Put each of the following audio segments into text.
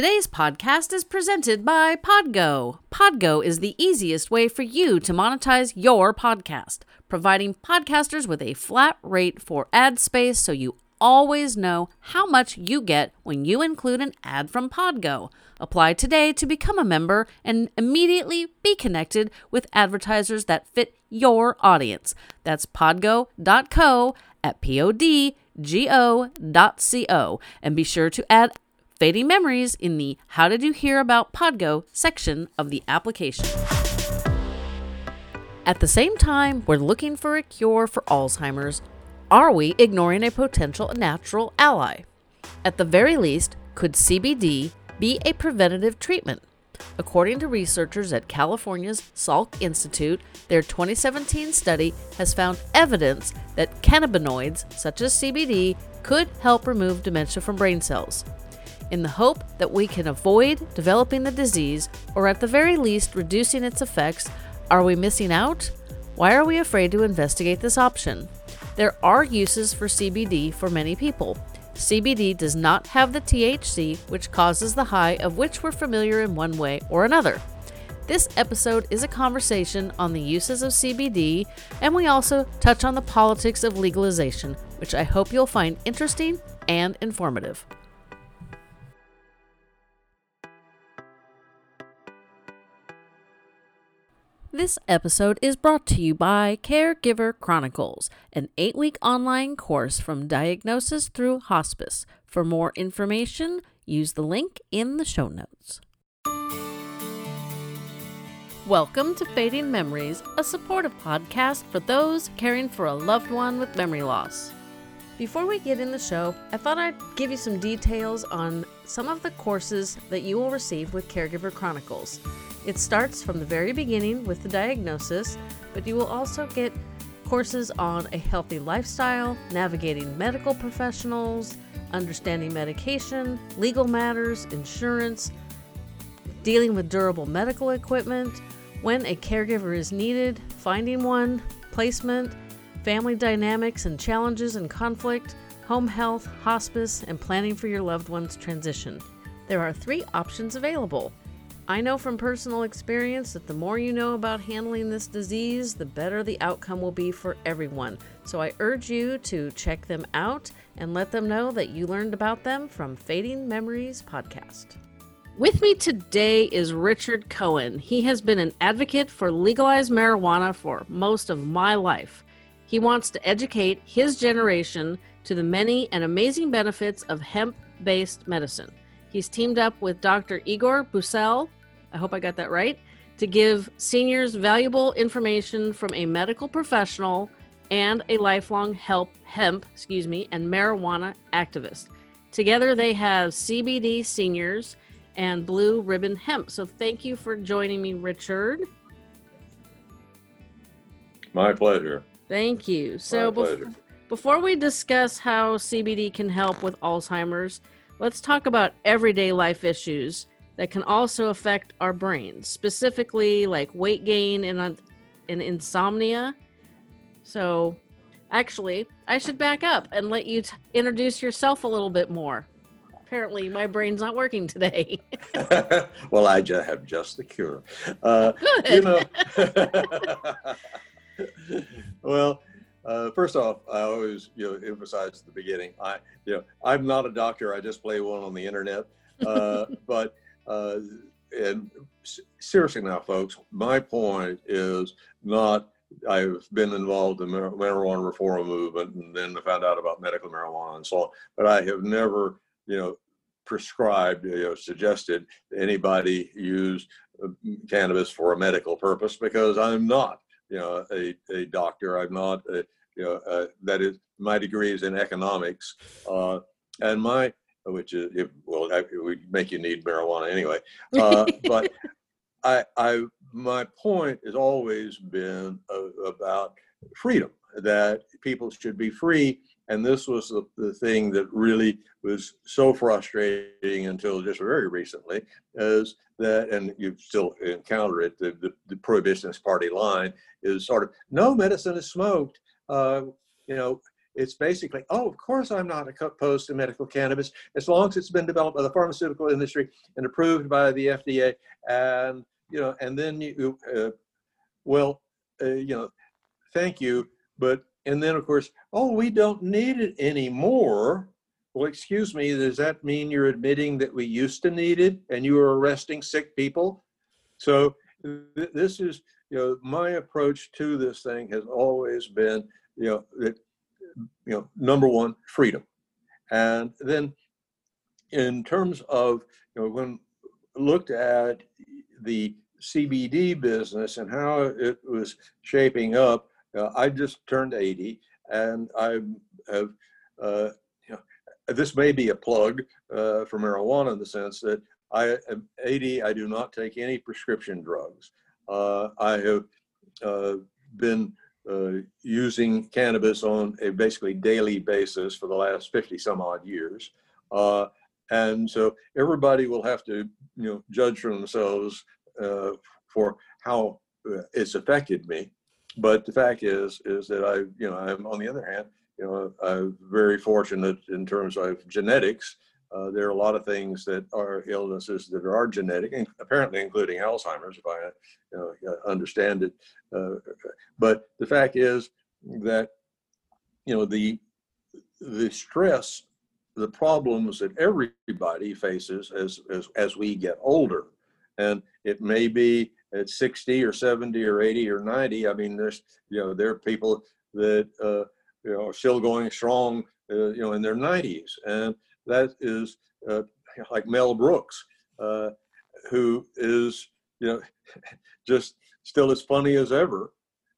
Today's podcast is presented by Podgo. Podgo is the easiest way for you to monetize your podcast, providing podcasters with a flat rate for ad space so you always know how much you get when you include an ad from Podgo. Apply today to become a member and immediately be connected with advertisers that fit your audience. That's podgo.co at podgo.co and be sure to add Fading Memories in the How Did You Hear About Podgo section of the application. At the same time, we're looking for a cure for Alzheimer's. Are we ignoring a potential natural ally? At the very least, could CBD be a preventative treatment? According to researchers at California's Salk Institute, their 2017 study has found evidence that cannabinoids, such as CBD, could help remove dementia from brain cells in the hope that we can avoid developing the disease or at the very least reducing its effects, are we missing out? Why are we afraid to investigate this option? There are uses for CBD for many people. CBD does not have the THC, which causes the high of which we're familiar in one way or another. This episode is a conversation on the uses of CBD, and we also touch on the politics of legalization, which I hope you'll find interesting and informative. This episode is brought to you by Caregiver Chronicles, an eight week online course from diagnosis through hospice. For more information, use the link in the show notes. Welcome to Fading Memories, a supportive podcast for those caring for a loved one with memory loss. Before we get in the show, I thought I'd give you some details on some of the courses that you will receive with Caregiver Chronicles. It starts from the very beginning with the diagnosis, but you will also get courses on a healthy lifestyle, navigating medical professionals, understanding medication, legal matters, insurance, dealing with durable medical equipment, when a caregiver is needed, finding one, placement, family dynamics and challenges and conflict, home health, hospice, and planning for your loved one's transition. There are three options available I know from personal experience that the more you know about handling this disease, the better the outcome will be for everyone. So I urge you to check them out and let them know that you learned about them from Fading Memories podcast. With me today is Richard Cowan. He has been an advocate for legalized marijuana for most of my life. He wants to educate his generation to the many and amazing benefits of hemp based medicine. He's teamed up with Dr. Igor Busel I hope I got that right, to give seniors valuable information from a medical professional and a lifelong help hemp, excuse me, and marijuana activist. Together they have CBD seniors and blue ribbon hemp. So thank you for joining me, Richard. My pleasure. Thank you. So bef- before we discuss how CBD can help with Alzheimer's, let's talk about everyday life issues that can also affect our brains, specifically like weight gain and, and insomnia. So, actually, I should back up and let you t- introduce yourself a little bit more. Apparently, my brain's not working today. well, I just have just the cure. Uh, you know, well, uh, first off, I always you know emphasize at the beginning. I you know I'm not a doctor. I just play one on the internet. Uh, but uh, and seriously now, folks, my point is not I've been involved in the marijuana reform movement and then found out about medical marijuana and so on, but I have never, you know, prescribed, you know, suggested anybody use uh, cannabis for a medical purpose because I'm not, you know, a, a doctor. I'm not, a, you know, that is my degree is in economics. Uh, and my which is it, well, it would make you need marijuana anyway. Uh, but I, I, my point has always been uh, about freedom, that people should be free. And this was the, the thing that really was so frustrating until just very recently, is that, and you still encounter it, the, the, the prohibitionist party line is sort of no medicine is smoked. Uh, you know, it's basically, oh, of course I'm not opposed to medical cannabis as long as it's been developed by the pharmaceutical industry and approved by the FDA. And, you know, and then you, uh, well, uh, you know, thank you. But, and then of course, oh, we don't need it anymore. Well, excuse me, does that mean you're admitting that we used to need it and you were arresting sick people? So th- this is, you know, my approach to this thing has always been, you know, that you know, number one, freedom. And then in terms of, you know, when looked at the CBD business and how it was shaping up, uh, I just turned 80 and I have, uh, you know, this may be a plug uh, for marijuana in the sense that I am 80, I do not take any prescription drugs. Uh, I have uh, been uh, using cannabis on a basically daily basis for the last 50 some odd years. Uh, and so everybody will have to, you know, judge for themselves uh, for how uh, it's affected me. But the fact is, is that I, you know, I'm on the other hand, you know, I'm very fortunate in terms of genetics uh, there are a lot of things that are illnesses that are genetic, apparently including Alzheimer's, if I you know, uh, understand it. Uh, but the fact is that you know the the stress, the problems that everybody faces as as as we get older, and it may be at 60 or 70 or 80 or 90. I mean, there's you know there are people that uh, you know are still going strong, uh, you know, in their 90s, and that is uh, like Mel Brooks, uh, who is you know just still as funny as ever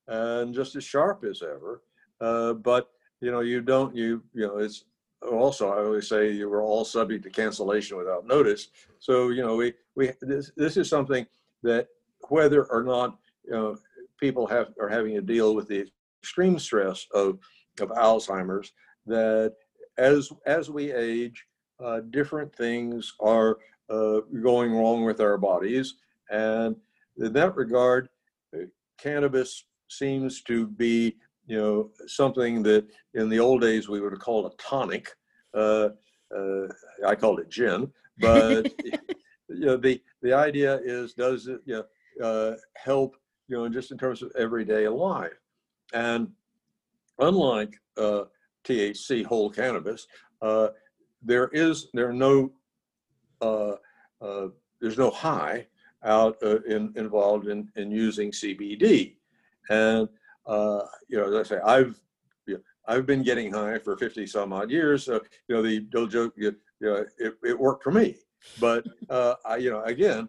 and just as sharp as ever. Uh, but you know you don't you you know it's also I always say you were all subject to cancellation without notice. So you know we we this this is something that whether or not you know people have are having to deal with the extreme stress of of Alzheimer's that as as we age, uh, different things are uh, going wrong with our bodies, and in that regard, uh, cannabis seems to be you know something that in the old days we would have called a tonic. Uh, uh, I called it gin, but you know the the idea is does it you know, uh, help you know just in terms of everyday life, and unlike THC whole cannabis. Uh, there is there are no uh, uh, there's no high out uh, in, involved in, in using CBD, and uh, you know as I say I've you know, I've been getting high for 50 some odd years. So you know the dojo you, you know it, it worked for me, but uh, I you know again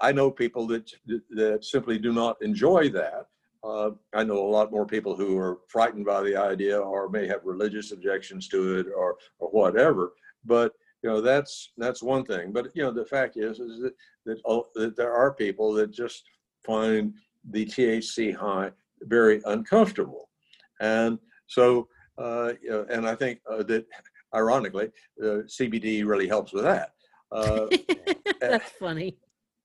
I know people that that simply do not enjoy that uh, I know a lot more people who are frightened by the idea or may have religious objections to it or, or whatever. But you know that's that's one thing. But you know the fact is is that that, oh, that there are people that just find the THC high very uncomfortable, and so uh, you know, and I think uh, that ironically uh, CBD really helps with that. Uh, that's funny.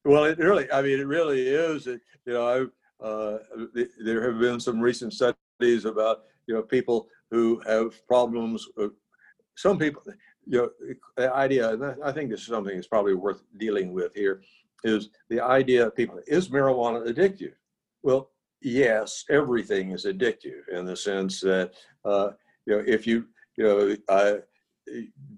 Well, it really, I mean, it really is. It, you know, I uh, there have been some recent studies about you know people who have problems. some people, you know, the idea, I think this is something that's probably worth dealing with here, is the idea of people is marijuana addictive? Well, yes, everything is addictive in the sense that uh, you know if you you know uh,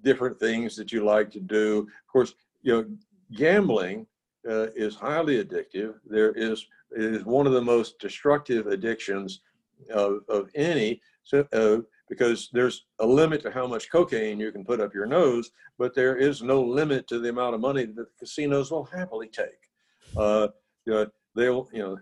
different things that you like to do. Of course, you know, gambling uh, is highly addictive. There is is one of the most destructive addictions of, of any so, uh, because there's a limit to how much cocaine you can put up your nose, but there is no limit to the amount of money that the casinos will happily take. Uh, you know, they'll, you know,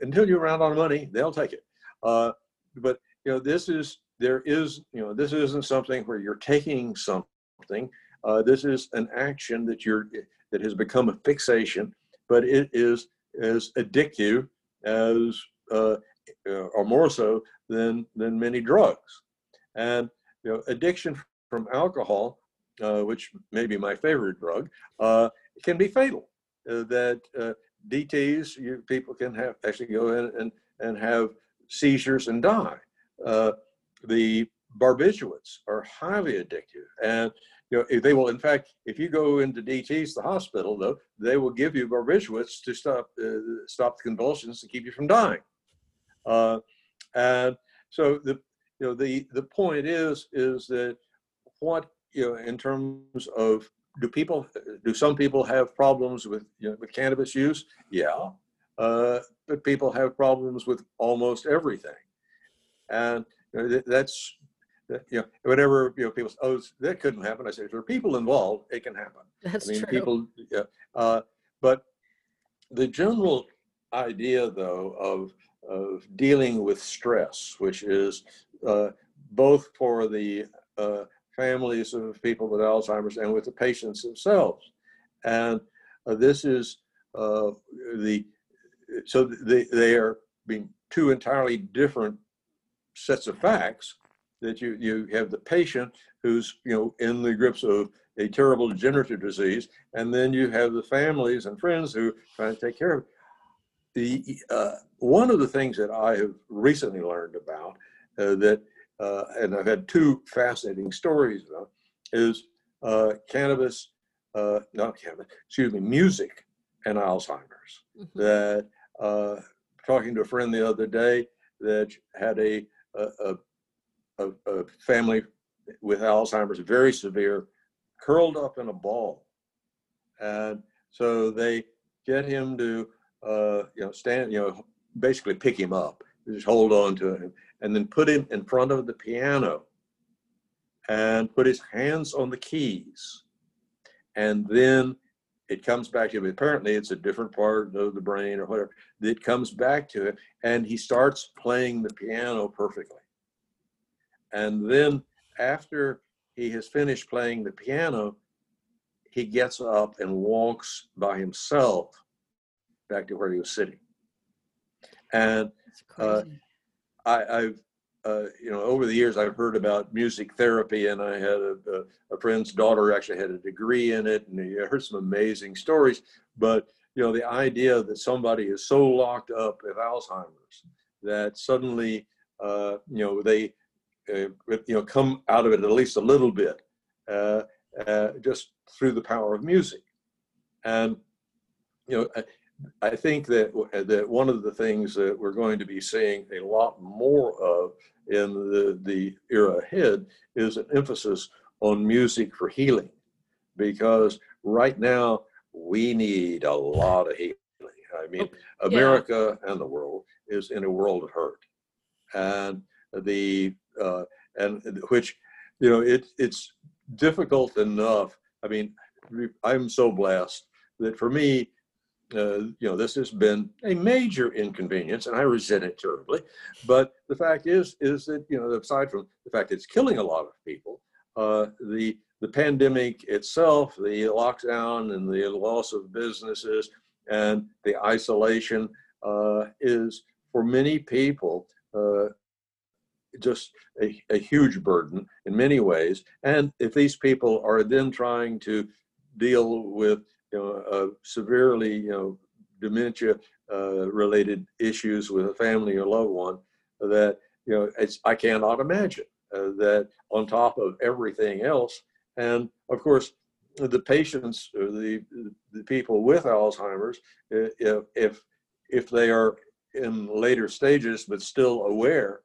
until you run out of money, they'll take it. Uh, but, you know, this is, there is, you know, this isn't something where you're taking something. Uh, this is an action that you're, that has become a fixation, but it is as addictive as uh, uh, or more so than than many drugs. And you know, addiction from alcohol, uh, which may be my favorite drug, uh, can be fatal. Uh, that uh, DTS, you, people can have actually go in and and have seizures and die. the barbiturates are highly addictive, and you know they will. In fact, if you go into DTS, the hospital, though, they will give you barbiturates to stop uh, stop the convulsions to keep you from dying. Uh, and so the you know the the point is is that what you know in terms of do people do some people have problems with you know, with cannabis use? Yeah, uh, but people have problems with almost everything, and you know, that's you know whatever you know people say, oh that couldn't happen. I say if there are people involved, it can happen. That's I mean true. people yeah, uh, but the general idea though of of dealing with stress, which is uh, both for the uh, families of people with Alzheimer's and with the patients themselves. And uh, this is uh, the, so they, they are being two entirely different sets of facts that you, you have the patient who's, you know, in the grips of a terrible degenerative disease, and then you have the families and friends who trying to take care of it. The, uh, one of the things that I have recently learned about uh, that uh, and I've had two fascinating stories about, is uh, cannabis, uh, not cannabis, excuse me, music and Alzheimer's. Mhm. That uh, talking to a friend the other day that had a a, a, a, a family with Alzheimer's, very severe, curled up in a ball, and so they get him to uh, you know stand, you know, basically pick him up, just hold on to him, and then put him in front of the piano and put his hands on the keys. And then it comes back to him. Apparently, it's a different part of the brain or whatever. It comes back to him, and he starts playing the piano perfectly. And then, after he has finished playing the piano, he gets up and walks by himself back to where he was sitting. And uh. I, I've, uh, you know, over the years, I've heard about music therapy, and I had a, a, a friend's daughter actually had a degree in it, and I heard some amazing stories. But you know, the idea that somebody is so locked up with Alzheimer's that suddenly, uh, you know, they, you know, come out of it at least a little bit, uh, uh, just through the power of music, and you know, I, I think that that one of the things that we're going to be seeing a lot more of in the the era ahead is an emphasis on music for healing, because right now we need a lot of healing. I mean, Oh, yeah. America and the world is in a world of hurt, and the uh, and which you know it it's difficult enough. I mean, I'm so blessed that for me uh, you know, this has been a major inconvenience, and I resent it terribly. But the fact is, is that you know, aside from the fact that it's killing a lot of people, uh, the the pandemic itself, the lockdown, and the loss of businesses, and the isolation uh, is for many people uh, just a, a huge burden in many ways. And if these people are then trying to deal with you know, severely, you know, dementia uh, related issues with a family or loved one that, you know, it's, I cannot imagine uh, that on top of everything else. And of course, the patients, the, the people with Alzheimer's, if, if, if they are in later stages but still aware,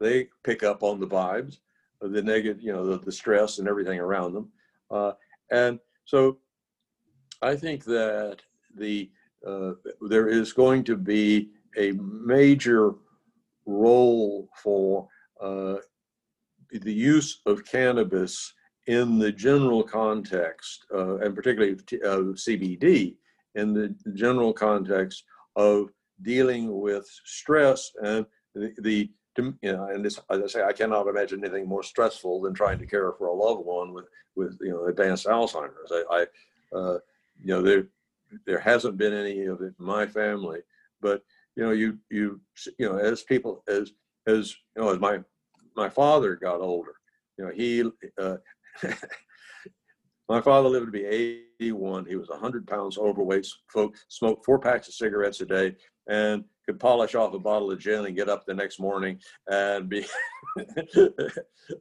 they pick up on the vibes, the negative, you know, the, the stress and everything around them. Uh, and so I think that the uh, there is going to be a major role for uh, the use of cannabis in the general context, uh, and particularly t- CBD, in the general context of dealing with stress and the, the to- you know, and as I say, I cannot imagine anything more stressful than trying to care for a loved one with, with you know, advanced Alzheimer's. I, I uh, you know, there, there hasn't been any of it in my family, but you know, you, you, you know, as people, as, as, you know, as my, my father got older, you know, he, uh, my father lived to be 81. He was 100 pounds overweight, smoked four packs of cigarettes a day, and could polish off a bottle of gin and get up the next morning and be.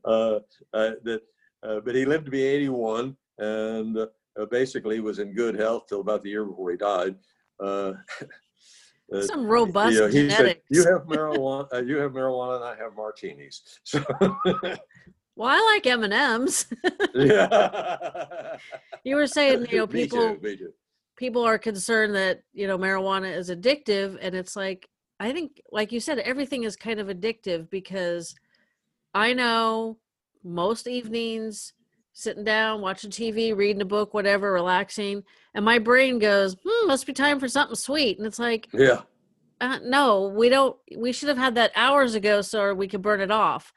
uh, uh, that, uh, but he lived to be 81 and uh, basically was in good health till about the year before he died. Uh, uh, Some robust you know, genetics. Said, you have marijuana. you have marijuana, and I have martinis. So. Well, I like M and M's. Yeah. You were saying, you know, people me too, me too. people are concerned that you know marijuana is addictive, and it's like I think, like you said, everything is kind of addictive because I know most evenings sitting down, watching TV, reading a book, whatever, relaxing, and my brain goes, "Hmm, must be time for something sweet," and it's like, yeah. Uh, no, we don't. We should have had that hours ago so we could burn it off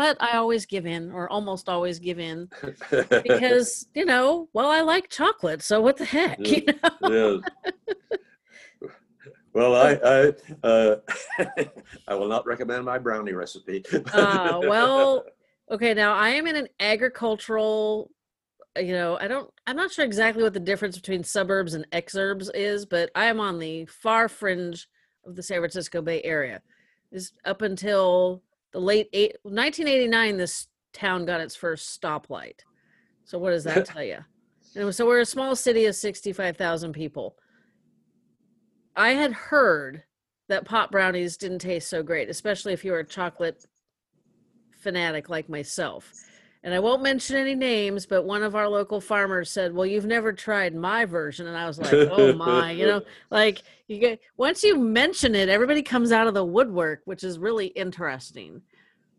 but I always give in, or almost always give in, because you know, well, I like chocolate, so what the heck, you know? Well, I I, uh, I will not recommend my brownie recipe. uh, well, okay. Now I am in an agricultural. You know, I don't. I'm not sure exactly what the difference between suburbs and exurbs is, but I am on the far fringe of the San Francisco Bay Area. Is up until the late eight, 1989 this town got its first stoplight. So what does that tell you and so we're a small city of 65,000 people. I had heard that pot brownies didn't taste so great especially if you're a chocolate fanatic like myself and I won't mention any names, but one of our local farmers said, "Well, you've never tried my version," and I was like, "Oh my!" you know, like you get once you mention it, everybody comes out of the woodwork, which is really interesting.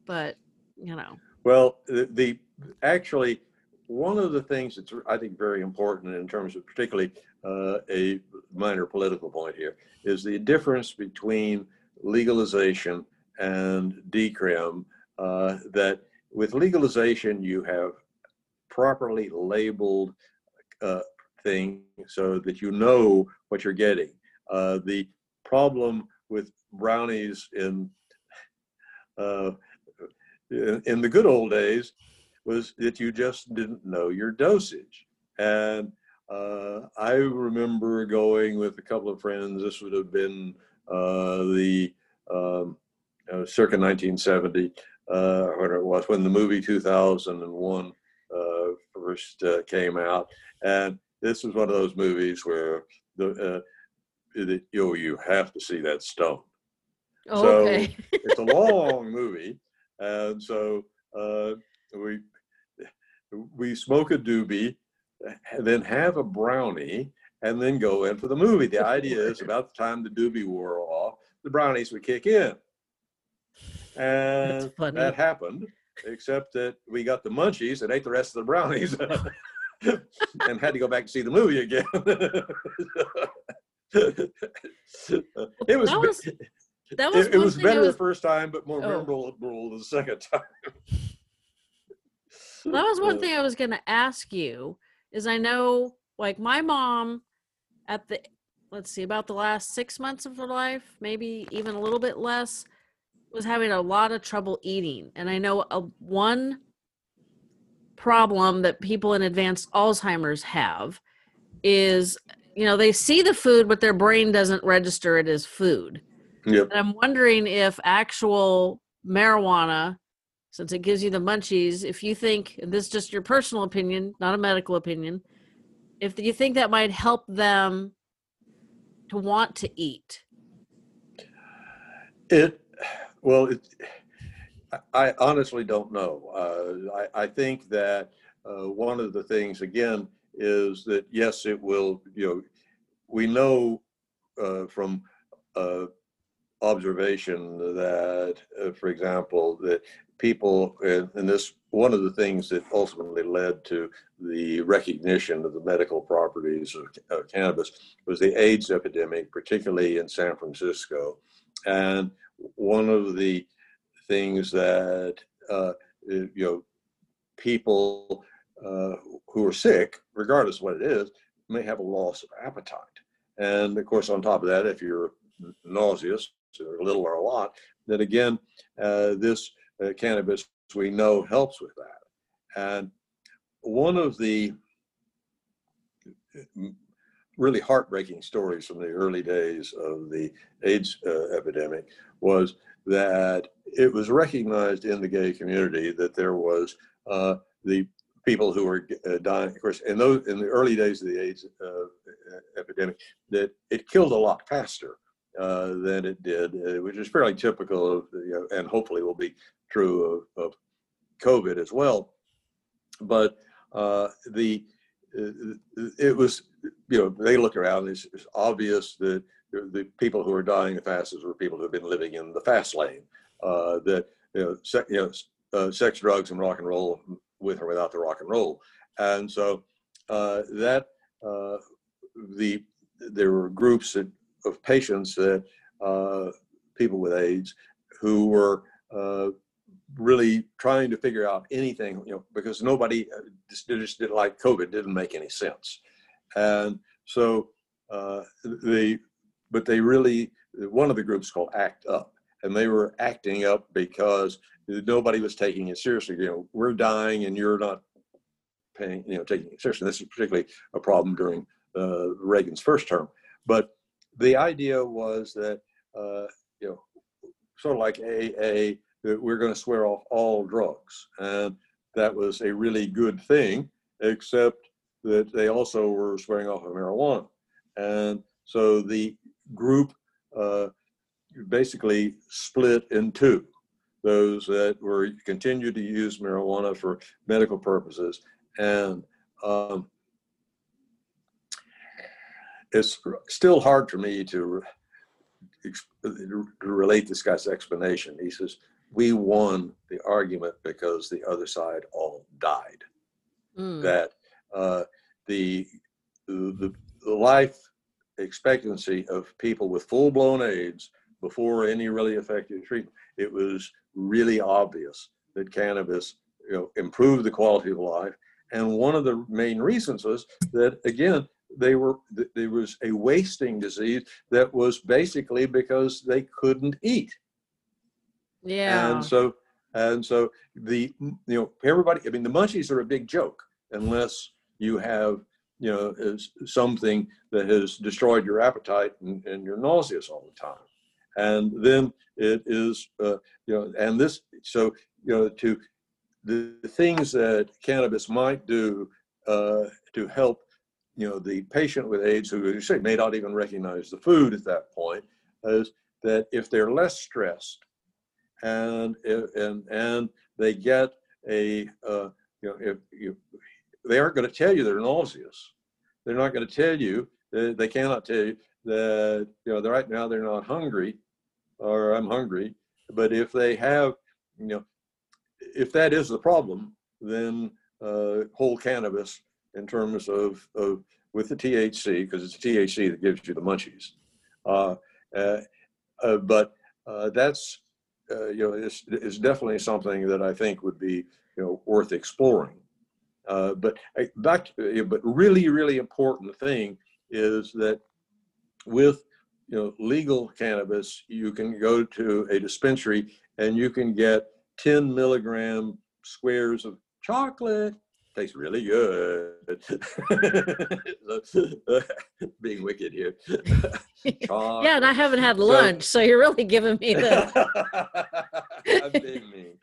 But you know, well, the, the actually one of the things that's I think very important in terms of particularly uh, a minor political point here is the difference between legalization and decrim uh, that with legalization, you have properly labeled uh, thing so that you know what you're getting. Uh, the problem with brownies in, uh, in, the good old days was that you just didn't know your dosage. And uh, I remember going with a couple of friends. This would have been uh, the um, uh, circa 1970, uh, when it was when the movie 2001 uh, first uh, came out, and this was one of those movies where the uh, you know, you have to see that stone. Oh, so okay. it's a long movie, and so uh, we we smoke a doobie, and then have a brownie, and then go in for the movie. The idea is about the time the doobie wore off, the brownies would kick in. And that happened, except that we got the munchies and ate the rest of the brownies and had to go back and see the movie again. it was, that was, that was, it, it was better was, the first time, but more oh. memorable the second time. that was one uh, thing I was going to ask you is I know like my mom at the let's see about the last 6 months of her life, maybe even a little bit less, was having a lot of trouble eating. And I know a, one problem that people in advanced Alzheimer's have is, you know, they see the food, but their brain doesn't register it as food. Yep. And I'm wondering if actual marijuana, since it gives you the munchies, if you think, and this is just your personal opinion, not a medical opinion, if you think that might help them to want to eat. It well, it, I honestly don't know. Uh, I, I, think that uh, one of the things, again, is that yes, it will, you know, we know uh, from uh, observation that, uh, for example, that people, and this, one of the things that ultimately led to the recognition of the medical properties of, of cannabis was the AIDS epidemic, particularly in San Francisco. And one of the things that uh, you know people uh, who are sick, regardless of what it is, may have a loss of appetite. And of course, on top of that, if you're nauseous, or a little or a lot, then again, uh, this uh, cannabis we know helps with that. And one of the really heartbreaking stories from the early days of the AIDS uh, epidemic was that it was recognized in the gay community that there was uh, the people who were uh, dying. Of course, in those in the early days of the AIDS uh, epidemic, that it killed a lot faster uh, than it did, uh, which is fairly typical of, you know, and hopefully will be true of, of COVID as well. But the it was, you know, they look around. It's, it's obvious that the people who are dying the fastest were people who have been living in the fast lane. Uh, that you know, se- you know uh, sex, drugs, and rock and roll with or without the rock and roll. And so uh, that uh, the there were groups of, of patients that uh, people with AIDS who were uh, really trying to figure out anything, you know, because nobody uh, just, just didn't like COVID, didn't make any sense. And so uh, they, but they really, one of the groups called ACT UP, and they were acting up because nobody was taking it seriously. You know, we're dying and you're not paying, you know, taking it seriously. This is particularly a problem during uh, Reagan's first term. But the idea was that, uh, you know, sort of like AA, that we're going to swear off all drugs. And that was a really good thing, except that they also were swearing off of marijuana. And so the group uh, basically split in two those that were continued to use marijuana for medical purposes. And um, it's still hard for me to, to relate this guy's explanation. He says, we won the argument because the other side all died. Mm. That uh, the, the, the life expectancy of people with full blown AIDS before any really effective treatment, it was really obvious that cannabis you know, improved the quality of life. And one of the main reasons was that, again, they were there was a wasting disease that was basically because they couldn't eat yeah. And so and so the you know everybody I mean the munchies are a big joke unless you have you know is something that has destroyed your appetite and, and you're nauseous all the time and then it is uh, you know and this so you know to the, the things that cannabis might do uh, to help you know the patient with AIDS who as you say may not even recognize the food at that point is that if they're less stressed and and and they get a uh, you know if you they aren't going to tell you they're nauseous they're not going to tell you they, they cannot tell you that you know right now they're not hungry or i'm hungry but if they have you know if that is the problem then uh, whole cannabis in terms of, of with the THC because it's THC that gives you the munchies. Uh, uh, uh but uh, that's uh, you know, is definitely something that I think would be, you know, worth exploring. Uh, but back, to, but really, really important thing is that with you know legal cannabis, you can go to a dispensary and you can get 10 milligram squares of chocolate tastes really good. Being wicked here. yeah, and I haven't had lunch, so, so you're really giving me the. I'm being mean.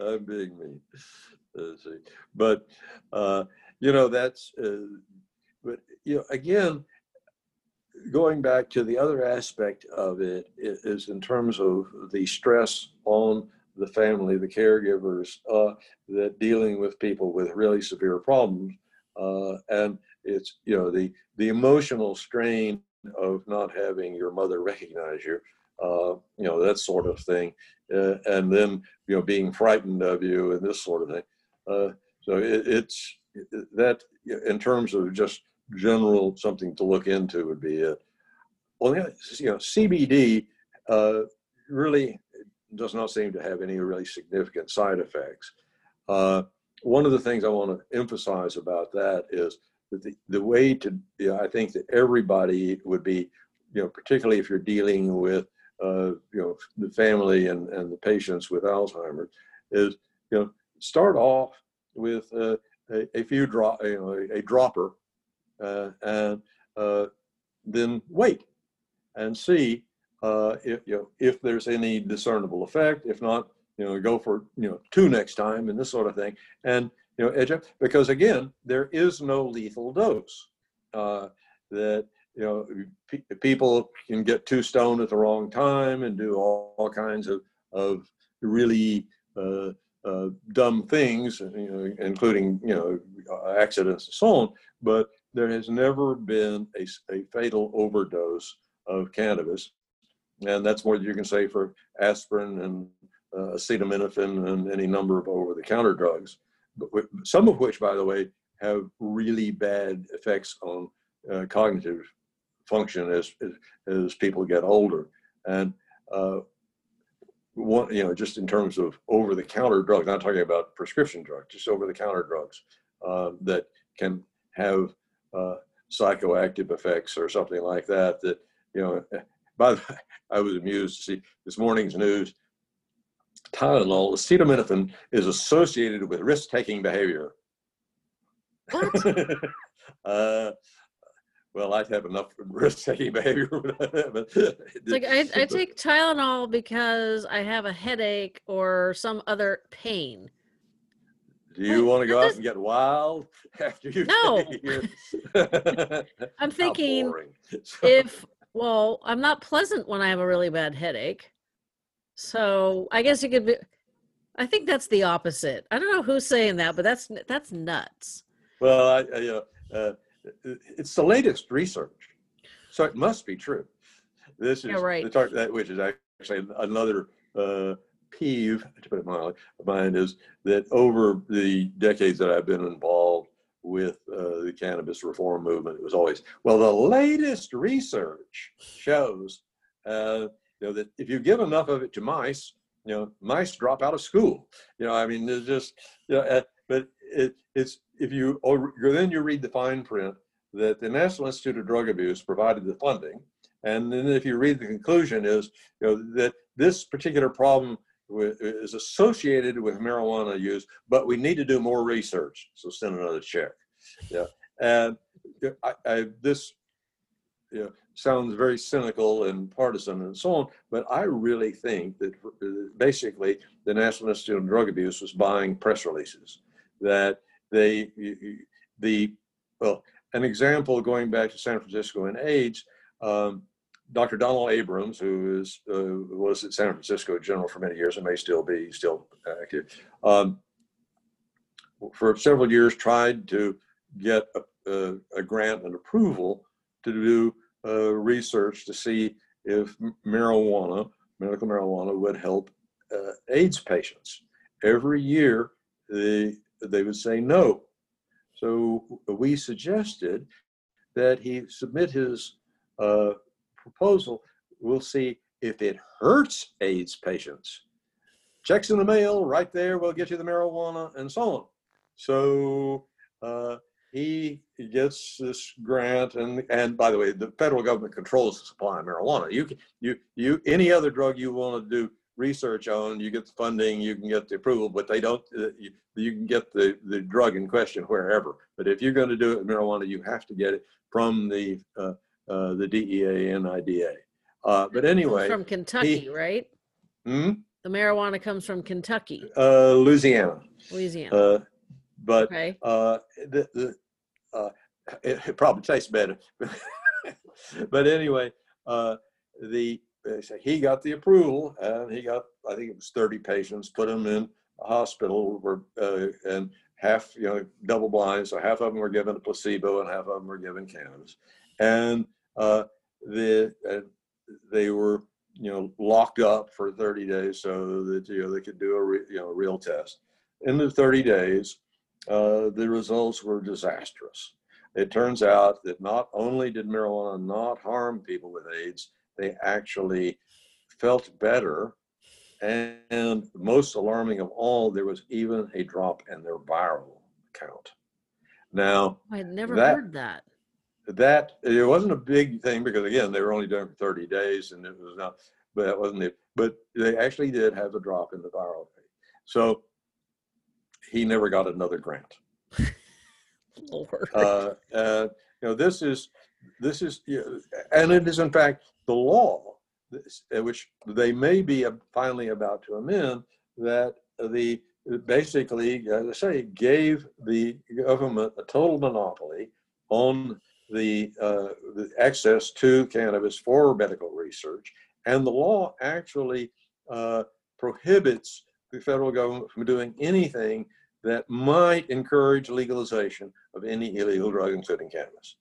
I'm being mean. Let's see. But uh, you know that's. Uh, but you know again, going back to the other aspect of it is in terms of the stress on the family, the caregivers, uh, that dealing with people with really severe problems, uh, and it's you know the the emotional strain of not having your mother recognize you, uh, you know that sort of thing, uh, and then you know being frightened of you and this sort of thing. Uh, so it, it's that in terms of just general something to look into would be it. Well, you know, CBD uh, really does not seem to have any really significant side effects. Uh, one of the things I want to emphasize about that is that the, the way to, you know, I think that everybody would be, you know, particularly if you're dealing with, uh, you know, the family and, and the patients with Alzheimer's, is, you know, start off with uh, a, a few drop, you know, a, a dropper, uh, and uh, then wait and see uh, if you know if there's any discernible effect. If not, you know, go for you know two next time and this sort of thing. And you know, edge up because again, there is no lethal dose. Uh, that you know, pe- people can get too stoned at the wrong time and do all, all kinds of of really uh, uh, dumb things, you know, including you know accidents and so on. But there has never been a, a fatal overdose of cannabis, and that's more than you can say for aspirin and uh, acetaminophen and any number of over-the-counter drugs. But some of which, by the way, have really bad effects on uh, cognitive function as, as, people get older. And uh, one, you know, just in terms of over-the-counter drugs, not talking about prescription drugs, just over-the-counter drugs uh, that can have uh, psychoactive effects or something like that. That you know, by the way, I was amused to see this morning's news. Tylenol, acetaminophen, is associated with risk-taking behavior. What? uh, well, I'd have enough risk-taking behavior. Like I, I take Tylenol because I have a headache or some other pain. Do you want to go out and get wild after you? No. I'm I'm thinking if well, I'm not pleasant when I have a really bad headache. So I guess you could be I think that's the opposite. I don't know who's saying that, but that's that's nuts. well, I, I, you know, uh, it's the latest research, so it must be true. This is Yeah, right. the tar- that which is actually another uh, peeve, to put it mildly, of mine is that over the decades that I've been involved with the cannabis reform movement, it was always well. The latest research shows, uh, you know, that if you give enough of it to mice, you know, mice drop out of school. You know, I mean, there's just, you know, uh, but it, it's if you or then you read the fine print that the National Institute of Drug Abuse provided the funding, and then if you read the conclusion is, you know, that this particular problem is associated with marijuana use, but we need to do more research. So send another check. Yeah, and I, I, this, you know, sounds very cynical and partisan and so on, but I really think that uh, basically the National Institute on Drug Abuse was buying press releases that they the well an example going back to San Francisco and AIDS. Um, Dr. Donald Abrams, who is uh, was at San Francisco General for many years and may still be still active, um, for several years tried to get a, a, a grant and approval to do uh, research to see if marijuana, medical marijuana, would help uh, AIDS patients. Every year, they they would say no. So we suggested that he submit his uh, proposal. We'll see if it hurts AIDS patients. Checks in the mail, right there. We'll get you the marijuana and so on. So uh, he gets this grant, and and by the way, the federal government controls the supply of marijuana. You can- you you any other drug you want to do research on, you get the funding, you can get the approval, but they don't. Uh, you, you can get the the drug in question wherever. But if you're going to do it with marijuana, you have to get it from the uh, uh, the DEA and IDA. Uh, but anyway, from Kentucky, right? hmm? The marijuana comes from Kentucky, uh, Louisiana. Louisiana. Uh, but okay. uh, the, the, uh, it, it probably tastes better. but anyway, uh, the they say he got the approval, and he got I think it was 30 patients, put them in a hospital, were uh, and half you know double blind, so half of them were given a placebo and half of them were given cannabis, and uh, the uh, they were you know locked up for 30 days so that you know they could do a re, you know real test. In the 30 days, uh, the results were disastrous. It turns out that not only did marijuana not harm people with AIDS, they actually felt better. And, and most alarming of all, there was even a drop in their viral count. Now, I had never that- heard that. that it wasn't a big thing because again they were only doing it for 30 days and it was not but that wasn't it but they actually did have a drop in the viral rate so he never got another grant Lord. Uh, and you know, this is this is, and it is in fact the law, uh, which they may be uh, finally about to amend, that the basically, as I say, gave the government a total monopoly on the, uh, the access to cannabis for medical research, and the law actually uh, prohibits the federal government from doing anything that might encourage legalization of any illegal drug, including cannabis.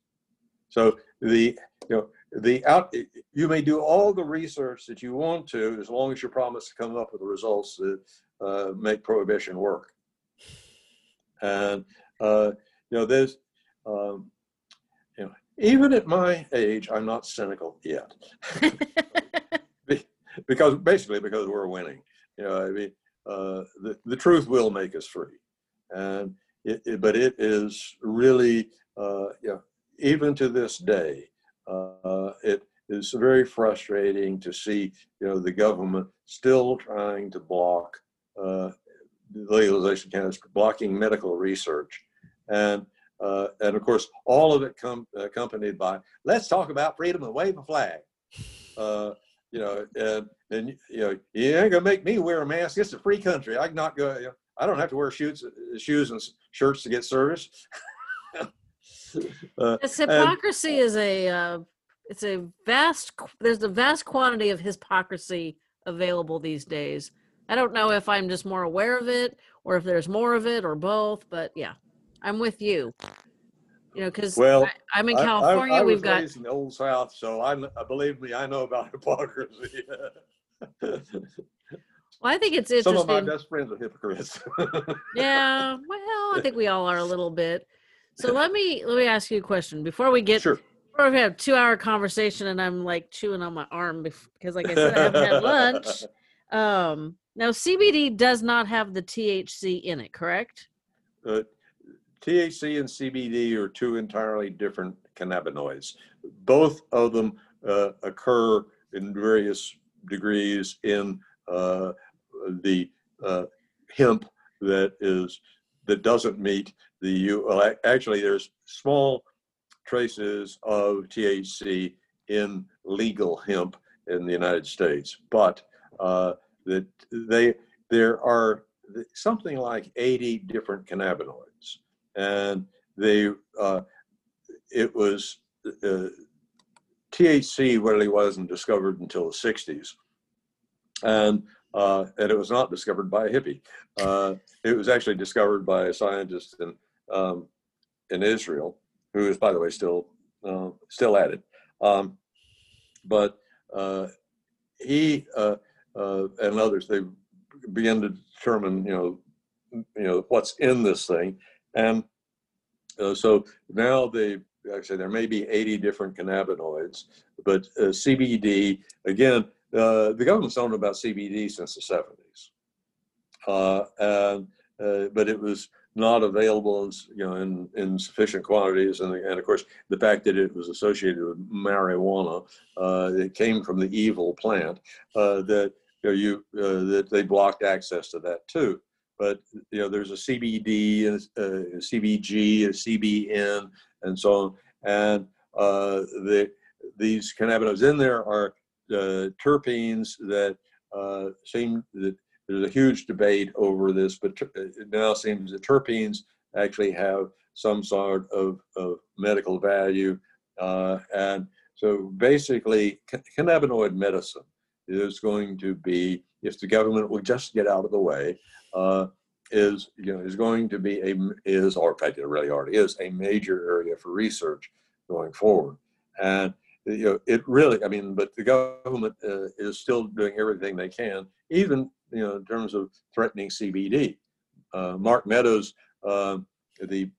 So the you know the out you may do all the research that you want to as long as you promise to come up with the results that uh, make prohibition work. And uh, you know there's um, you know even at my age I'm not cynical yet because basically because we're winning. You know I mean uh, the the truth will make us free, and it, it but it is really uh, you know even to this day, uh, it is very frustrating to see, you know, the government still trying to block uh, legalization candidates, blocking medical research, and uh, and of course, all of it com- accompanied by let's talk about freedom and wave a flag. Uh, you know, and and you know, you ain't gonna make me wear a mask. It's a free country. I can not go. You know, I don't have to wear shoes, shoes and shirts to get service. uh, This hypocrisy and, is a uh, it's a vast there's a vast quantity of hypocrisy available these days. I don't know if I'm just more aware of it or if there's more of it or both, but yeah, I'm with you. You know, because well, I, am in California. I, I, I we've got in the old South, so I believe me, I know about hypocrisy. well, I think it's interesting. Some of my best friends are hypocrites. yeah, well, I think we all are a little bit. So let me let me ask you a question before we get sure. before we have two hour conversation and I'm like chewing on my arm because like I said I haven't had lunch. Um, now CBD does not have the THC in it, correct? Uh, THC and CBD are two entirely different cannabinoids. Both of them uh, occur in various degrees in uh, the uh, hemp that is that doesn't meet the U. well, actually there's small traces of THC in legal hemp in the United States, but uh, that they there are something like 80 different cannabinoids, and they uh, it was uh, THC really wasn't discovered until the 60s, and uh, and it was not discovered by a hippie. Uh, it was actually discovered by a scientist in um, in Israel, who is, by the way, still uh, still at it. Um, but uh, he uh, uh, and others they began to determine, you know, you know what's in this thing, and so now they. Say there may be 80 different cannabinoids, but CBD again. The government's known about CBD since the 70s, and but it was not available in, you know, in, in sufficient quantities. And, and of course, the fact that it was associated with marijuana, uh, it came from the evil plant, uh, that, you, know, you uh, that they blocked access to that too. But, you know, there's a CBD, a, a CBG, a CBN, and so on. And uh, the, these cannabinoids in there are uh, terpenes that uh, seem that there's a huge debate over this, but it now seems that terpenes actually have some sort of, of medical value. Uh, and so basically, cannabinoid medicine is going to be, if the government will just get out of the way, uh, is you know is going to be a is or in fact it really already is a major area for research going forward. And you know it really, I mean, but the government uh, is still doing everything they can, even you know, in terms of threatening CBD. Uh, Mark Meadows, uh, the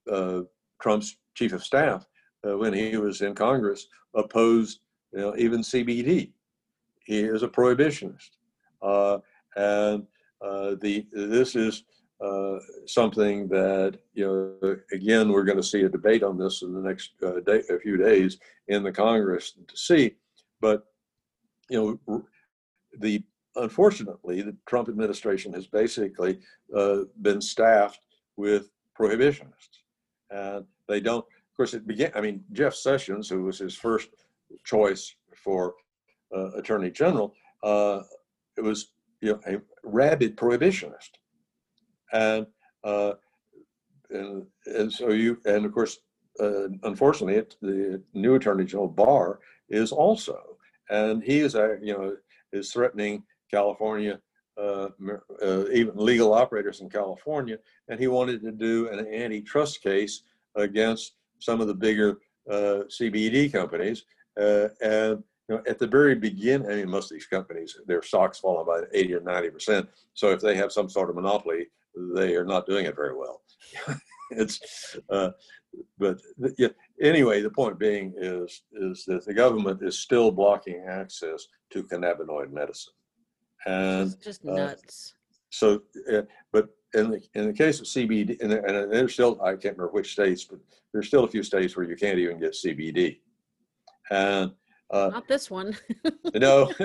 Trump's chief of staff, uh, when he was in Congress, opposed you know, even CBD. He is a prohibitionist, uh, and uh, the this is something that you know. Again, we're going to see a debate on this in the next day, a few days in the Congress to see, but you know, the unfortunately, the Trump administration has basically uh, been staffed with prohibitionists. and they don't. Of course, it began. I mean, Jeff Sessions, who was his first choice for uh, Attorney General, uh, it was you know a rabid prohibitionist, and uh, and and so you and of course, uh, unfortunately, it, the new Attorney General Barr is also, and he is a you know is threatening California uh, uh, even legal operators in California, and he wanted to do an antitrust case against some of the bigger uh, CBD companies. Uh, and you know, at the very beginning, I mean, most of these companies, their stocks fallen by 80 or 90 percent. So if they have some sort of monopoly, they are not doing it very well. it's, uh, but yeah, anyway, the point being is is that the government is still blocking access to cannabinoid medicine and It's just nuts. so, uh, but in the in the case of CBD, and, and there's still I can't remember which states, but there's still a few states where you can't even get CBD, and uh, Not this one. know,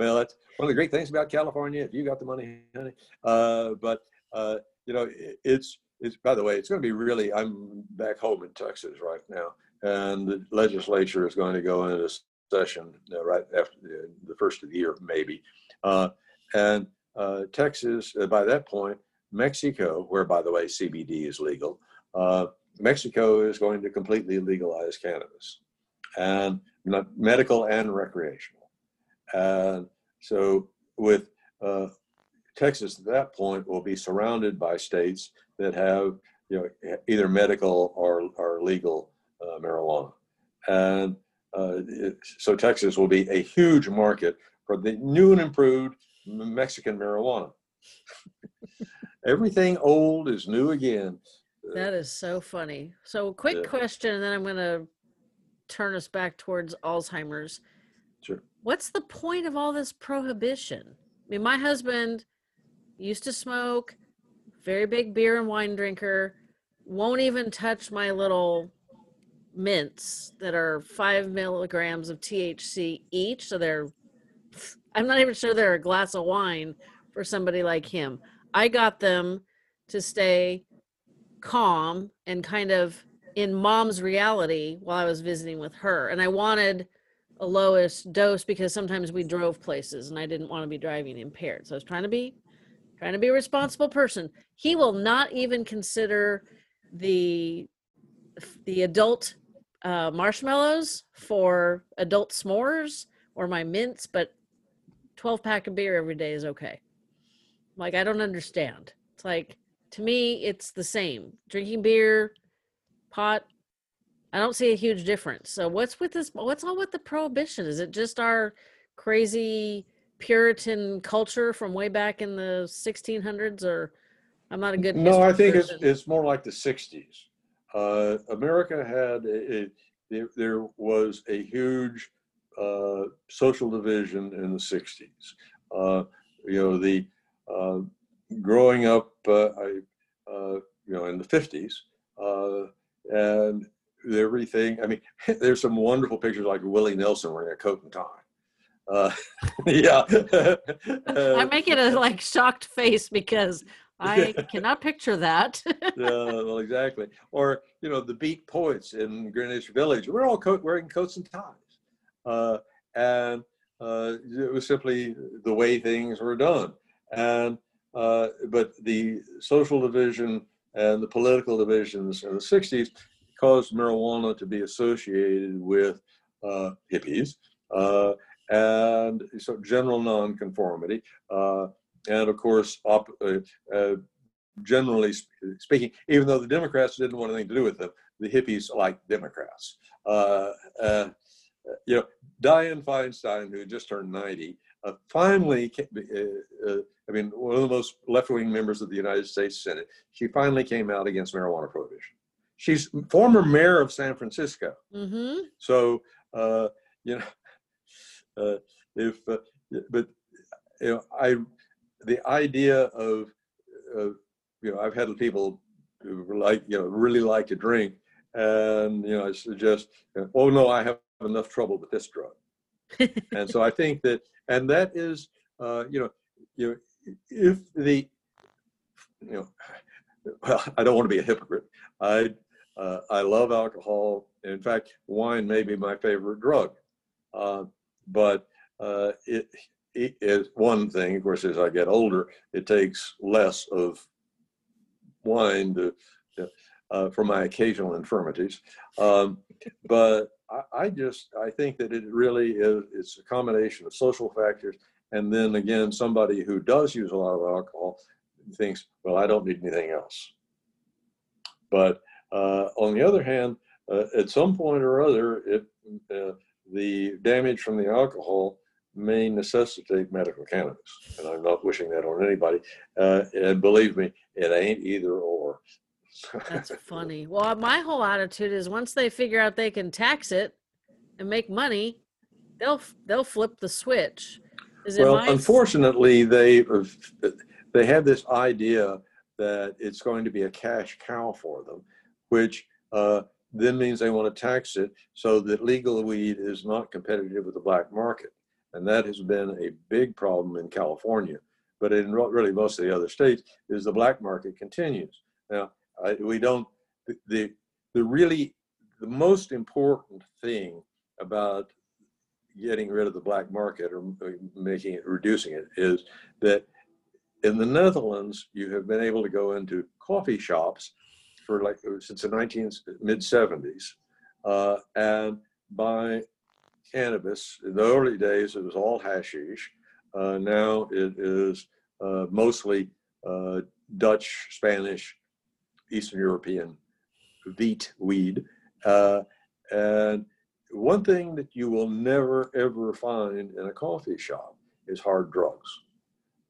well, that's one of the great things about California. If you got the money, honey. Uh, but uh, you know, it, it's it's. By the way, it's going to be really. I'm back home in Texas right now, and the legislature is going to go into session uh, right after the, the, first of the year, maybe. Uh, and uh, Texas, uh, by that point, Mexico, where by the way CBD is legal, uh, Mexico is going to completely legalize cannabis, and medical and recreational. And so, with uh, Texas at that point, will be surrounded by states that have you know either medical or, or legal marijuana, and uh, so Texas will be a huge market for the new and improved Mexican marijuana. Everything old is new again. That is so funny. So, quick yeah. question, and then I'm going to turn us back towards Alzheimer's. Sure. What's the point of all this prohibition? I mean, my husband used to smoke, very big beer and wine drinker, won't even touch my little mints that are five milligrams of THC each. So they're, I'm not even sure they're a glass of wine for somebody like him. I got them to stay calm and kind of in mom's reality while I was visiting with her. And I wanted lowest dose because sometimes we drove places and I didn't want to be driving impaired. So I was trying to be trying to be a responsible person. He will not even consider the the adult uh, marshmallows for adult s'mores or my mints, but 12 pack of beer every day is okay. Like, I don't understand. It's like, to me, it's the same. Drinking beer, pot, I don't see a huge difference. So, what's with this? What's all with the prohibition? Is it just our crazy Puritan culture from way back in the 1600s, or I'm not a good. No, I think it's it's more like the 60s uh, America had a, a there, there, was a huge uh, social division in the 60s. Uh, you know, the uh, growing up, uh, I, uh, you know, in the 50s, and everything. I mean, there's some wonderful pictures like Willie Nelson wearing a coat and tie. Uh, yeah. I'm making a like shocked face because I cannot picture that. yeah, well, exactly. Or you know, the beat poets in Greenwich Village. We're all coat, wearing coats and ties, uh, and uh, it was simply the way things were done. And uh, but the social division and the political divisions in the '60s caused marijuana to be associated with uh, hippies uh, and so general nonconformity. Uh, and of course, op- uh, uh, generally speaking, even though the Democrats didn't want anything to do with them, the hippies liked Democrats. Uh, uh you know, Dianne Feinstein, who just turned 90, uh, finally, uh, I mean, one of the most left-wing members of the United States Senate, she finally came out against marijuana prohibition. She's former mayor of San Francisco. Mm-hmm. So, you know, if, but, you know, I the idea of, uh, you know, I've had people who like, you know, really like to drink, and you know, I suggest, oh no, I have enough trouble with this drug, and so I think that, and that is, uh, you know, you know, if the, you know, well, I don't want to be a hypocrite. I uh, I love alcohol. In fact, wine may be my favorite drug. Uh, but uh, it, it is one thing. Of course, as I get older, it takes less of wine to, uh, for my occasional infirmities. Um, but I, I, just I think that it really is. It's a combination of social factors, and then again, somebody who does use a lot of alcohol thinks, well, I don't need anything else. But uh, on the other hand, uh, at some point or other, it, uh, the damage from the alcohol may necessitate medical cannabis. And I'm not wishing that on anybody. Uh, and believe me, it ain't either or. That's funny. Well, my whole attitude is once they figure out they can tax it and make money, they'll they'll flip the switch. well, my... unfortunately, they they have this idea that it's going to be a cash cow for them, which uh, then means they want to tax it so that legal weed is not competitive with the black market. And that has been a big problem in California. But in really most of the other states, is the black market continues. Now, I, we don't, the, the really, the most important thing about getting rid of the black market or making it, reducing it, is that in the Netherlands, you have been able to go into coffee shops for like since the 19 mid 70s uh, and buy cannabis. In the early days, it was all hashish. Uh, now it is uh, mostly uh, Dutch, Spanish, Eastern European wheat weed. Uh, and one thing that you will never ever find in a coffee shop is hard drugs.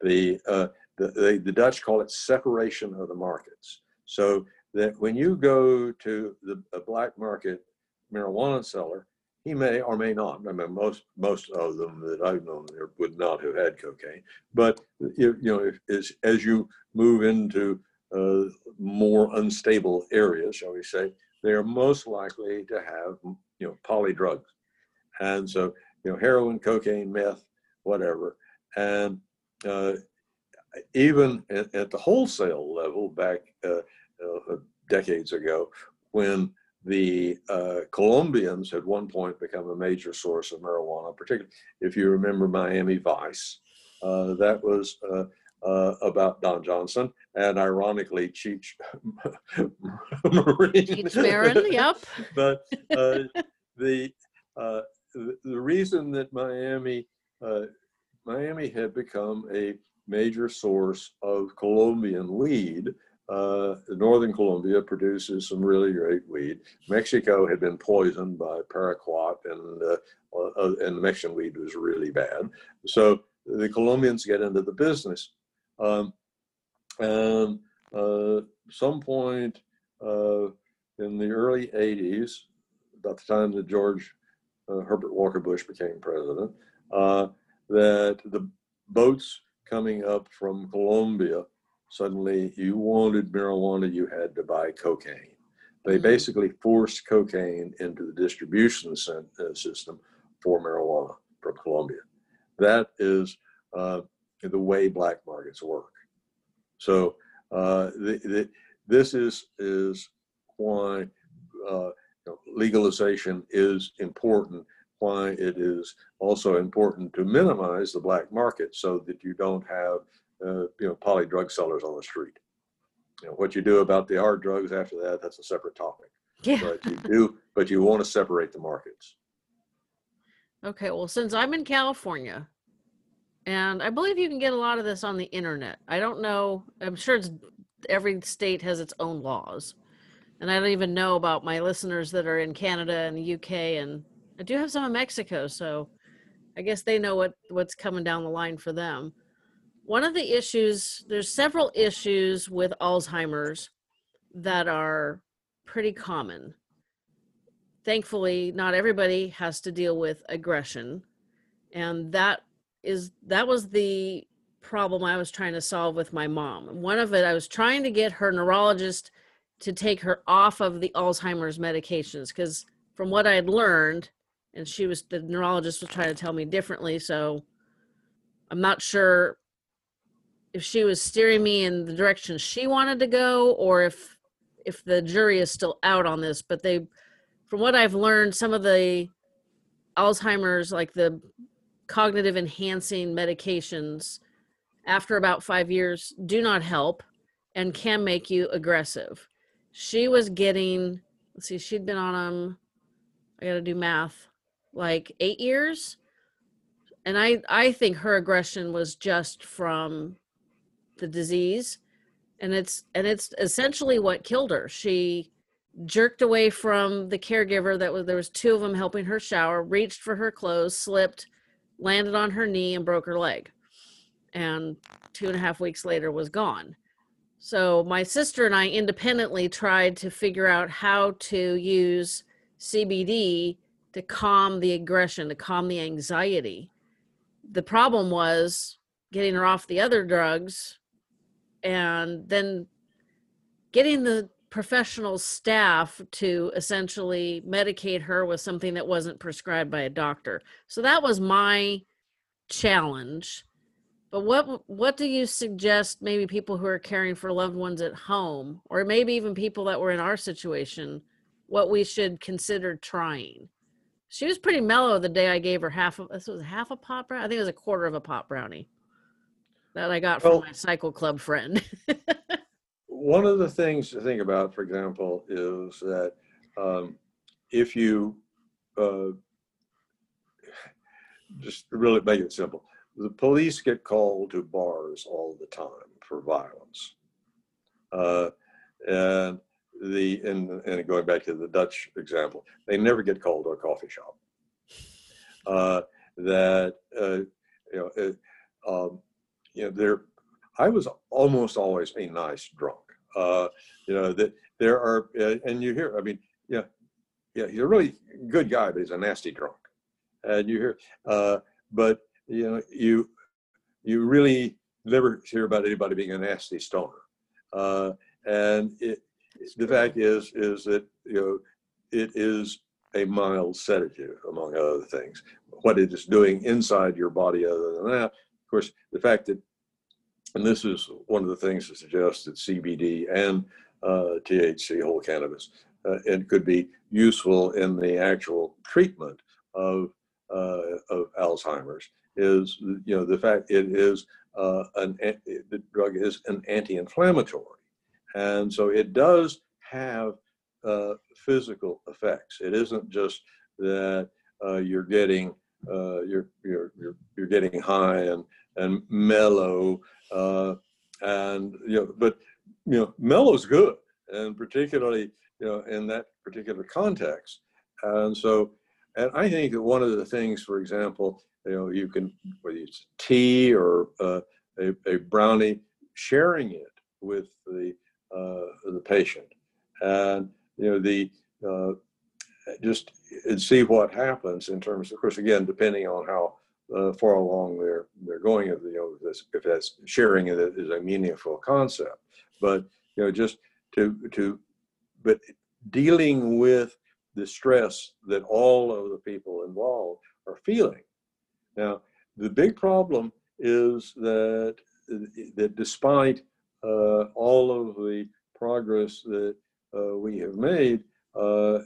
The, uh, the, the, the Dutch call it separation of the markets. So that when you go to the black market marijuana seller, he may or may not. I mean, most most of them that I've known there would not have had cocaine. But you, you know, if, as as you move into uh, more unstable areas, shall we say, they are most likely to have you know poly drugs, and so you know heroin, cocaine, meth, whatever, and uh, even at, at, the wholesale level, back uh, uh, decades ago when the uh, Colombians had at one point become a major source of marijuana, particularly if you remember Miami Vice. Uh, that was uh, uh about Don Johnson and ironically Cheech Marin. Cheech Marin, yep. but uh, the, the reason that Miami Miami had become a major source of Colombian weed uh, northern Colombia produces some really great weed. Mexico had been poisoned by paraquat, and uh, uh, and the Mexican weed was really bad. So the Colombians get into the business, um, and uh, some point uh, in the early '80s, about the time that George uh, Herbert Walker Bush became president, that the boats coming up from Colombia suddenly you wanted marijuana, you had to buy cocaine. They mm-hmm. basically forced cocaine into the distribution uh, system for marijuana from Colombia. That is uh, the way black markets work. So uh, the, the, this is is why uh, legalization is important. Why it is also important to minimize the black market so that you don't have uh, you know, poly drug sellers on the street. You know, what you do about the hard drugs after that, that's a separate topic. Yeah. But you do, but you want to separate the markets. Okay, well, since I'm in California, and I believe you can get a lot of this on the internet. I don't know. I'm sure it's every state has its own laws, and I don't even know about my listeners that are in Canada and the UK, and I do have some in Mexico, so I guess they know what what's coming down the line for them one of the issues there's several issues with alzheimer's that are pretty common. Thankfully not everybody has to deal with aggression and that is that was the problem i was trying to solve with my mom. One of it i was trying to get her neurologist to take her off of the alzheimer's medications because from what i had learned and she was the neurologist was trying to tell me differently so i'm not sure if she was steering me in the direction she wanted to go or if if the jury is still out on this but they from what i've learned some of the alzheimer's like the cognitive enhancing medications after about 5 years do not help and can make you aggressive. She was getting let's see she'd been on them i got to do math like 8 years. And i i think her aggression was just from the disease and it's and it's essentially what killed her. She jerked away from the caregiver that was there was two of them helping her shower reached for her clothes slipped landed on her knee and broke her leg. And two and a half weeks later was gone. So my sister and i independently tried to figure out how to use cbd to calm the aggression to calm the anxiety. The problem was getting her off the other drugs and then getting the professional staff to essentially medicate her with something that wasn't prescribed by a doctor. So that was my challenge. But what what do you suggest maybe people who are caring for loved ones at home or maybe even people that were in our situation what we should consider trying? She was pretty mellow the day I gave her half of this was half a pot brownie. I think it was a quarter of a pot brownie that I got well, from my cycle club friend. one of the things to think about, for example, is that um, if you uh, just really make it simple, the police get called to bars all the time for violence. Uh, and the and, and going back to the Dutch example, they never get called to a coffee shop. Uh, that uh, you know, um, you know, there, I was almost always a nice drunk. Uh, you know, that there are, uh, and you hear, I mean, yeah, yeah, he's a really good guy, but he's a nasty drunk. And you hear, uh, but you know, you, you really never hear about anybody being a nasty stoner. Uh, and it, the fact is, is that, you know, it is a mild sedative, among other things. What it is doing inside your body, other than that, of course, the fact that, and this is one of the things that suggests that CBD and uh, THC, whole cannabis, uh, it could be useful in the actual treatment of uh, of Alzheimer's. Is you know the fact it is uh, an the drug is an anti-inflammatory, and so it does have uh, physical effects. It isn't just that uh, you're getting uh, you're, you're, you're, you're getting high and, and mellow. Uh, and, you know, but, you know, mellow's good. And particularly, you know, in that particular context. And so, and I think that one of the things, for example, you know, you can, whether it's tea or uh, a, a brownie, sharing it with the, uh, the patient. And, you know, the, uh, just and see what happens in terms, of course, again, depending on how uh, far along they're they're going. If you know, if that's sharing it is a meaningful concept, but you know, just to to, but dealing with the stress that all of the people involved are feeling. Now, the big problem is that that despite uh, all of the progress that uh, we have made, uh,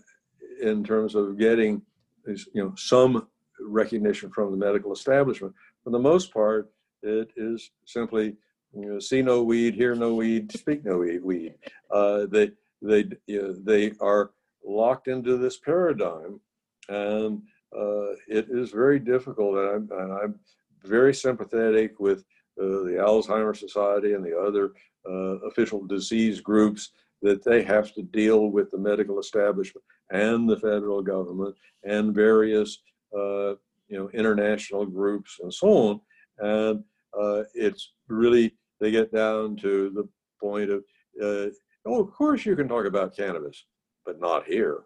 in terms of getting you know some recognition from the medical establishment. For the most part, it is simply you know, see no weed, hear no weed, speak no weed. Uh, they they you know, they are locked into this paradigm, and uh, it is very difficult. And I'm, and I'm very sympathetic with uh, the Alzheimer's Society and the other uh, official disease groups that they have to deal with the medical establishment and the federal government and various uh, you know international groups and so on and uh, it's really they get down to the point of uh, oh of course you can talk about cannabis but not here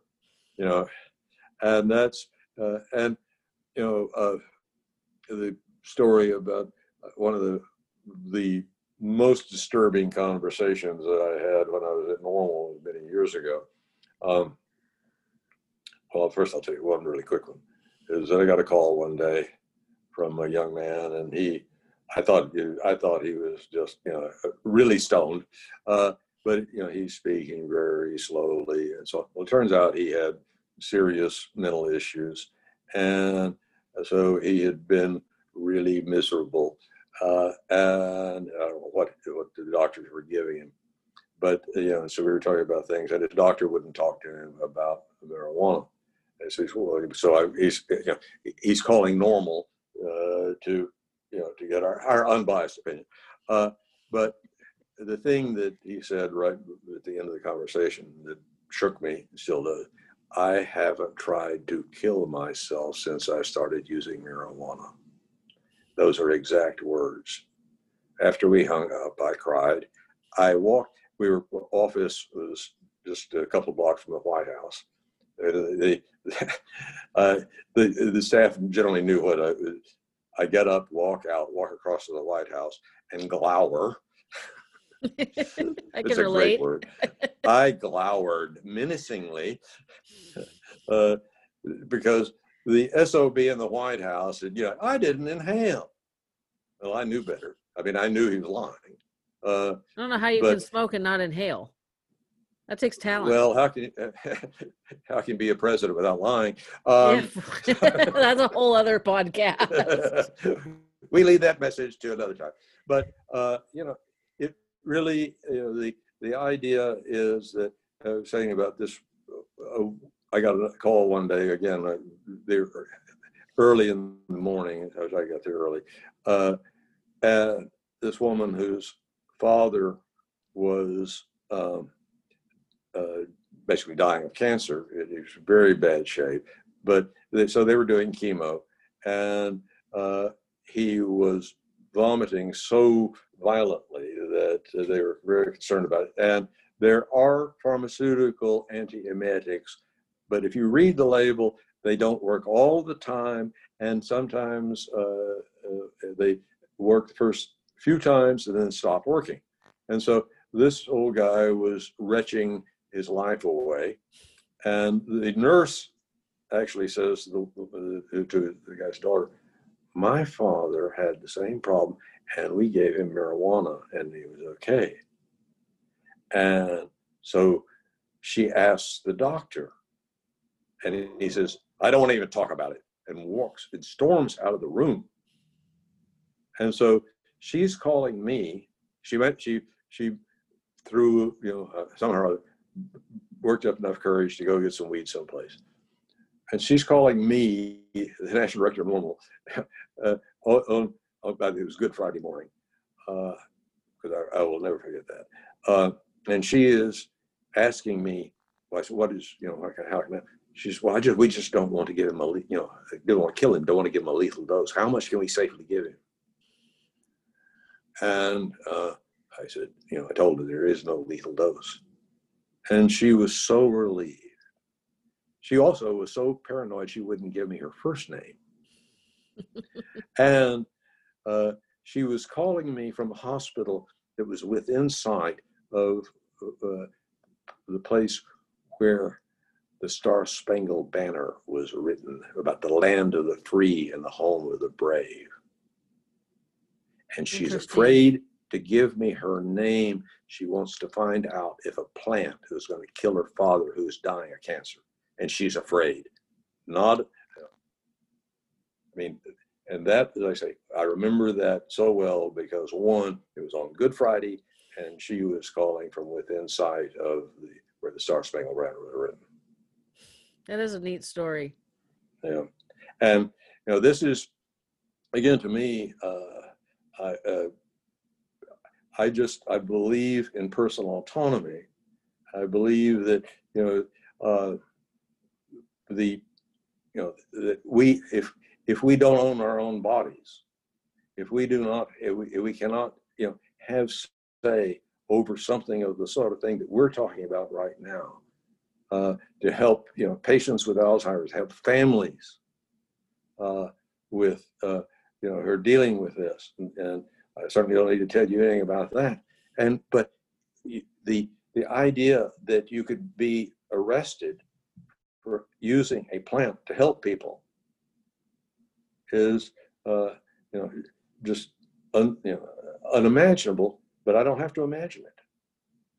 you know and that's uh, and you know uh, the story about one of the the most disturbing conversations that I had when I was at NORML many years ago. Um, well, first I'll tell you one really quick one. Is that I got a call one day from a young man, and he I thought I thought he was just you know really stoned, uh, but you know he's speaking very slowly, and so well, it turns out he had serious mental issues, and so he had been really miserable, uh, and I don't know what what the doctors were giving him, but you know so we were talking about things, and his doctor wouldn't talk to him about marijuana. So I, he's you know he's calling NORML uh, to you know, to get our, our unbiased opinion. Uh, but the thing that he said right at the end of the conversation that shook me, still does, I haven't tried to kill myself since I started using marijuana. Those are exact words. After we hung up, I cried. I walked, we were, office was just a couple blocks from the White House. Uh, the, uh, the, the staff generally knew what I I get up, walk out, walk across to the White House, and glower. I can relate. word. I glowered menacingly uh, because the SOB in the White House said, you know, I didn't inhale. Well, I knew better. I mean, I knew he was lying. Uh, I don't know how you but, can smoke and not inhale. That takes talent. Well, how can how can you be a president without lying? Um, That's a whole other podcast. we leave that message to another time. But uh, you know, it really you know, the the idea is that I was saying about this. Uh, I got a call one day again. Uh, they early in the morning. As I got there early, uh, and this woman whose father was. Um, uh, basically dying of cancer. It, was very bad shape. But they, so they were doing chemo, and uh, he was vomiting so violently that uh, they were very concerned about it. And there are pharmaceutical antiemetics, but if you read the label, they don't work all the time, and sometimes uh, uh, they work the first few times and then stop working. And so this old guy was retching his life away. And the nurse actually says to the, guy's daughter, My father had the same problem, and we gave him marijuana, and he was okay. And so she asks the doctor, and he says, I don't want to even talk about it, and walks and storms out of the room. And so she's calling me. She went, she, she, through, you know, uh, somehow worked up enough courage to go get some weed someplace. And she's calling me, the national director of NORML, uh, on, on, it was Good Friday morning, because uh, I, I, will never forget that. Uh, and she is asking me, well, I said, what is, you know, how can, how can I? She says, well, I just, we just don't want to give him a, you know, don't want to kill him, don't want to give him a lethal dose. How much can we safely give him? And uh, I said, you know, I told her there is no lethal dose. And she was so relieved. She also was so paranoid she wouldn't give me her first name. and uh, she was calling me from a hospital that was within sight of uh, the place where the Star Spangled Banner was written about the land of the free and the home of the brave. And she's afraid to give me her name. She wants to find out if a plant who's going to kill her father who's dying of cancer. And she's afraid. Not, I mean, and that, as I say, I remember that so well because one, it was on Good Friday, and she was calling from within sight of the where the Star Spangled Banner was written. That is a neat story. Yeah, and you know, this is again to me, uh, I, uh, I just I believe in personal autonomy. I believe that you know uh, the you know that we if if we don't own our own bodies, if we do not if we, if we cannot you know have say over something of the sort of thing that we're talking about right now uh, to help you know patients with Alzheimer's, help families uh, with uh, you know who are dealing with this and, and I certainly don't need to tell you anything about that. And but the the idea that you could be arrested for using a plant to help people is uh, you know just un, you know, unimaginable, but I don't have to imagine it.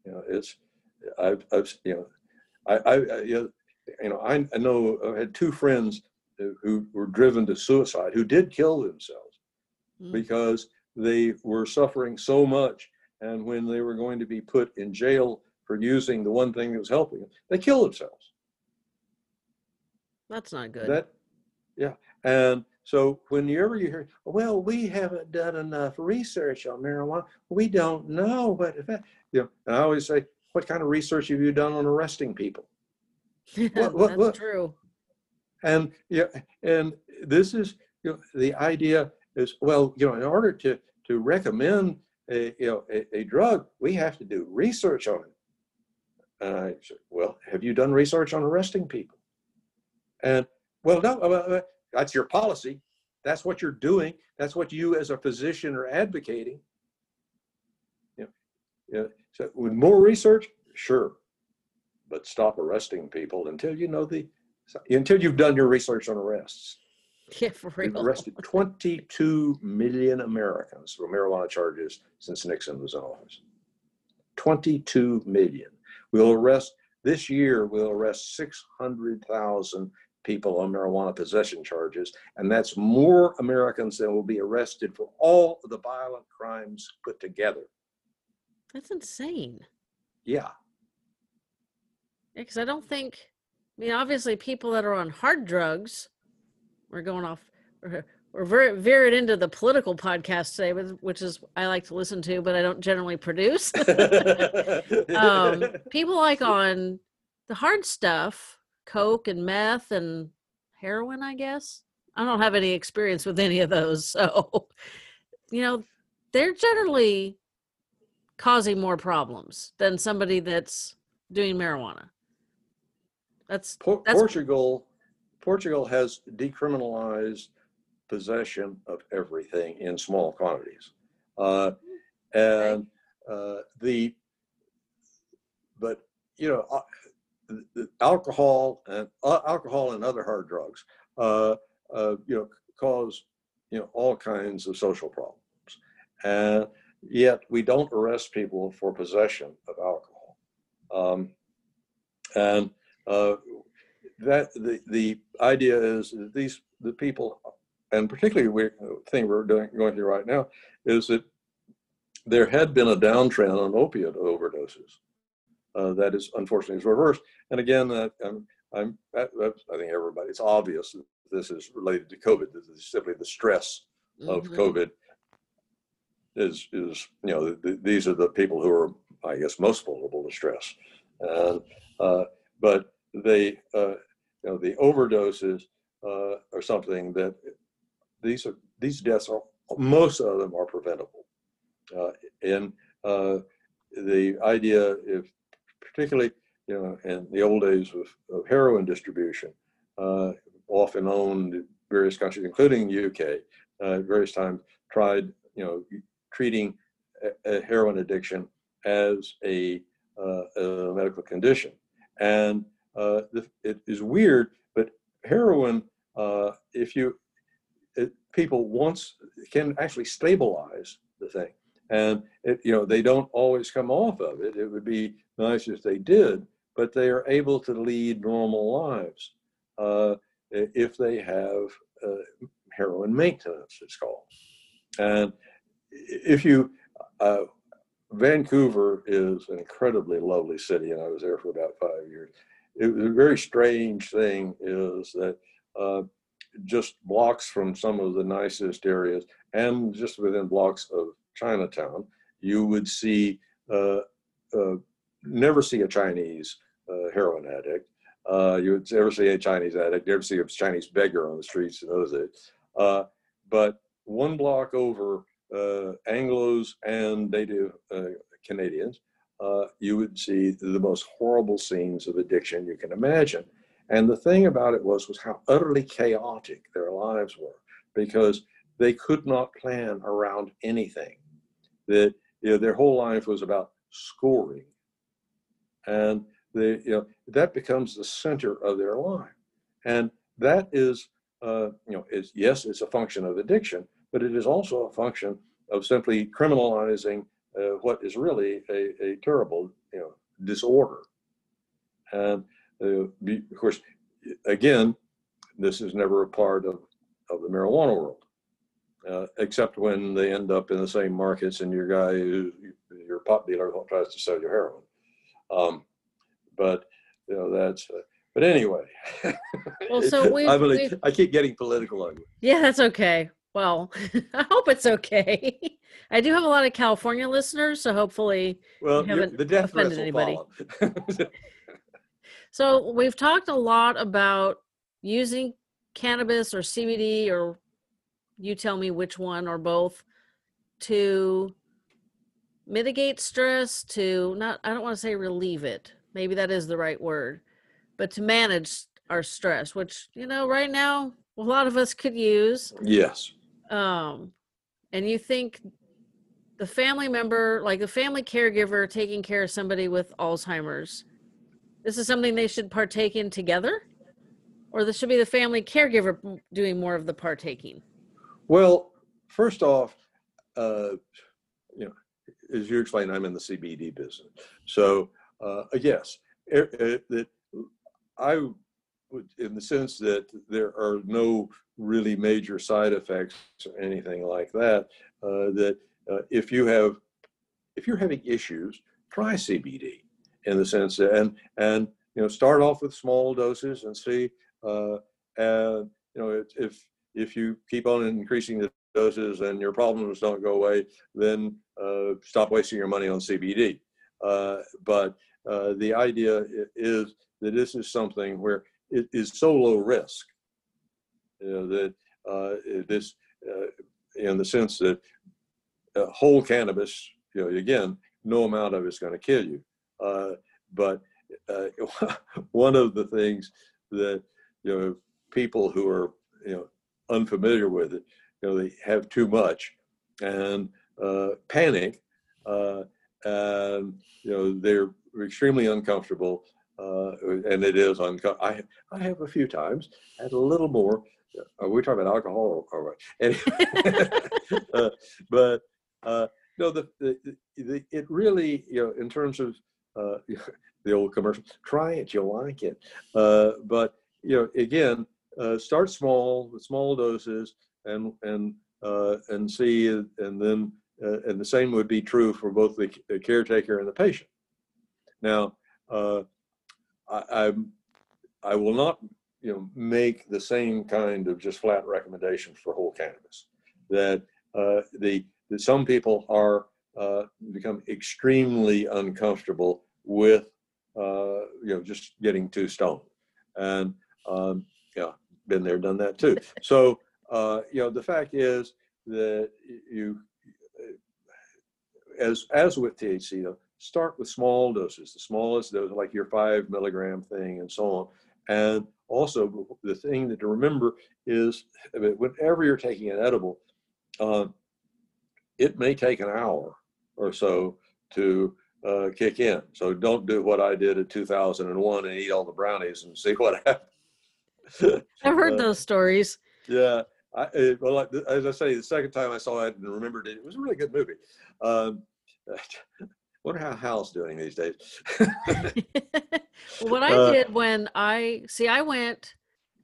You know, it's I've, I've you know, I, I, I you know, I, I know I had two friends who were driven to suicide who did kill themselves mm. because they were suffering so much, and when they were going to be put in jail for using the one thing that was helping them, they killed themselves. That's not good. That, yeah, and so whenever you hear, well, we haven't done enough research on marijuana, we don't know what effect. You know, and I always say, what kind of research have you done on arresting people? what, what, That's what? true. And yeah, and this is you know, the idea is well, you know, in order to to recommend a you know a, a drug, we have to do research on it. And I said, well, have you done research on arresting people? And well, no, that's your policy. That's what you're doing. That's what you as a physician are advocating. You know, so with more research, sure, but stop arresting people until you know the until you've done your research on arrests. Yeah, for real. We've arrested 22 million Americans for marijuana charges since Nixon was in office. 22 million. We'll arrest this year. We'll arrest 600,000 people on marijuana possession charges, and that's more Americans than will be arrested for all of the violent crimes put together. That's insane. Yeah. Yeah, because I don't think, I mean, obviously, people that are on hard drugs, we're going off, we're, we're very veered into the political podcast today, which is I like to listen to, but I don't generally produce. um, people like on the hard stuff coke and meth and heroin, I guess. I don't have any experience with any of those. So, you know, they're generally causing more problems than somebody that's doing marijuana. That's, Por- that's Portugal. Portugal has decriminalized possession of everything in small quantities, uh, and uh, the but you know uh, alcohol and uh, alcohol and other hard drugs, uh, uh, you know, cause you know all kinds of social problems, and yet we don't arrest people for possession of alcohol, um, and that the the idea is that these the people, and particularly we thing we're doing going through right now, is that there had been a downtrend on opiate overdoses uh, that is unfortunately is reversed. And again, uh, I'm, I'm, I think everybody, it's obvious that this is related to COVID. This is simply the stress of mm-hmm. COVID is, is, you know, the, these are the people who are, I guess, most vulnerable to stress. And, uh, but they, uh, you know, the overdoses uh, are something that these are, these deaths are, most of them are preventable. Uh, and uh, the idea if particularly you know in the old days of, of heroin distribution, uh, often owned in various countries, including the UK, uh, various times tried you know treating a, a heroin addiction as a, uh, a, medical condition, and uh, it is weird, but heroin, uh, if you it, people once can actually stabilize the thing and it, you know they don't always come off of it. It would be nice if they did, but they are able to lead normal lives uh, if they have uh, heroin maintenance. It's called, and if you uh, Vancouver is an incredibly lovely city, and I was there for about five years. It was a very strange thing is that uh, just blocks from some of the nicest areas, and just within blocks of Chinatown, you would see uh, uh, never see a Chinese uh, heroin addict. Uh, you would never see a Chinese addict. Never see a Chinese beggar on the streets in those days. Uh, but one block over, Anglo's and Native Canadians, you would see the most horrible scenes of addiction you can imagine. And the thing about it was was how utterly chaotic their lives were because they could not plan around anything that you know, their whole life was about scoring. And they, you know, that becomes the center of their life. And that is, uh, you know, is yes, it's a function of addiction, but it is also a function of simply criminalizing uh, what is really a, a terrible you know disorder. And uh, be, of course, again, this is never a part of, of the marijuana world, uh, except when they end up in the same markets and your guy, your pot dealer, tries to sell you heroin. Um, but you know that's. Uh, but anyway, well, so we I keep getting political on you. Yeah, that's okay. Well, I hope it's okay. I do have a lot of California listeners, so hopefully, well, the death offended anybody. so we've talked a lot about using cannabis or CBD, or you tell me which one or both, to mitigate stress. To not, I don't want to say relieve it. Maybe that is the right word, but to manage our stress, which you know, right now a lot of us could use. Yes um, and you think the family member, like the family caregiver taking care of somebody with Alzheimer's, this is something they should partake in together? Or this should be the family caregiver doing more of the partaking? Well, first off, uh, you know, as you explained, I'm in the CBD business. So, uh, yes, it, it, it, I in the sense that there are no really major side effects or anything like that, uh, that uh, if you have, if you're having issues, try CBD in the sense that, and, and, you know, start off with small doses and see, uh, and, you know, if, if you keep on increasing the doses and your problems don't go away, then uh, stop wasting your money on CBD. Uh, but uh, the idea is that this is something where it is so low risk you know, that uh, this, uh, in the sense that uh, whole cannabis, you know, again, no amount of it's going to kill you. Uh, but uh, one of the things that you know people who are you know unfamiliar with it, you know, they have too much and uh, panic, and you know they're extremely uncomfortable uh, and it is uncomfortable. I, I have a few times had a little more. Are we talking about alcohol or, what? Anyway, uh, but uh, no, the, the, the, it really, you know, in terms of uh, the old commercial, try it, you'll like it. Uh, but you know, again, uh, start small with small doses, and and uh, and see, and then uh, and the same would be true for both the, the caretaker and the patient. Now, uh, I, I'm, I will not, you know, make the same kind of just flat recommendations for whole cannabis. That uh, the that some people are uh, become extremely uncomfortable with, uh, you know, just getting too stoned, and um, yeah, been there, done that too. So uh, you know, the fact is that you, as as with THC, though, start with small doses, the smallest dose, like your five milligram thing and so on. And also, the thing that to remember is whenever you're taking an edible, uh, it may take an hour or so to uh, kick in. So don't do what I did in 2001 and eat all the brownies and see what happens. I've heard uh, those stories. Yeah. I, well, as I say, the second time I saw it and remembered it, it was a really good movie. Um, wonder how Hal's doing these days. what I uh, did when I see, I went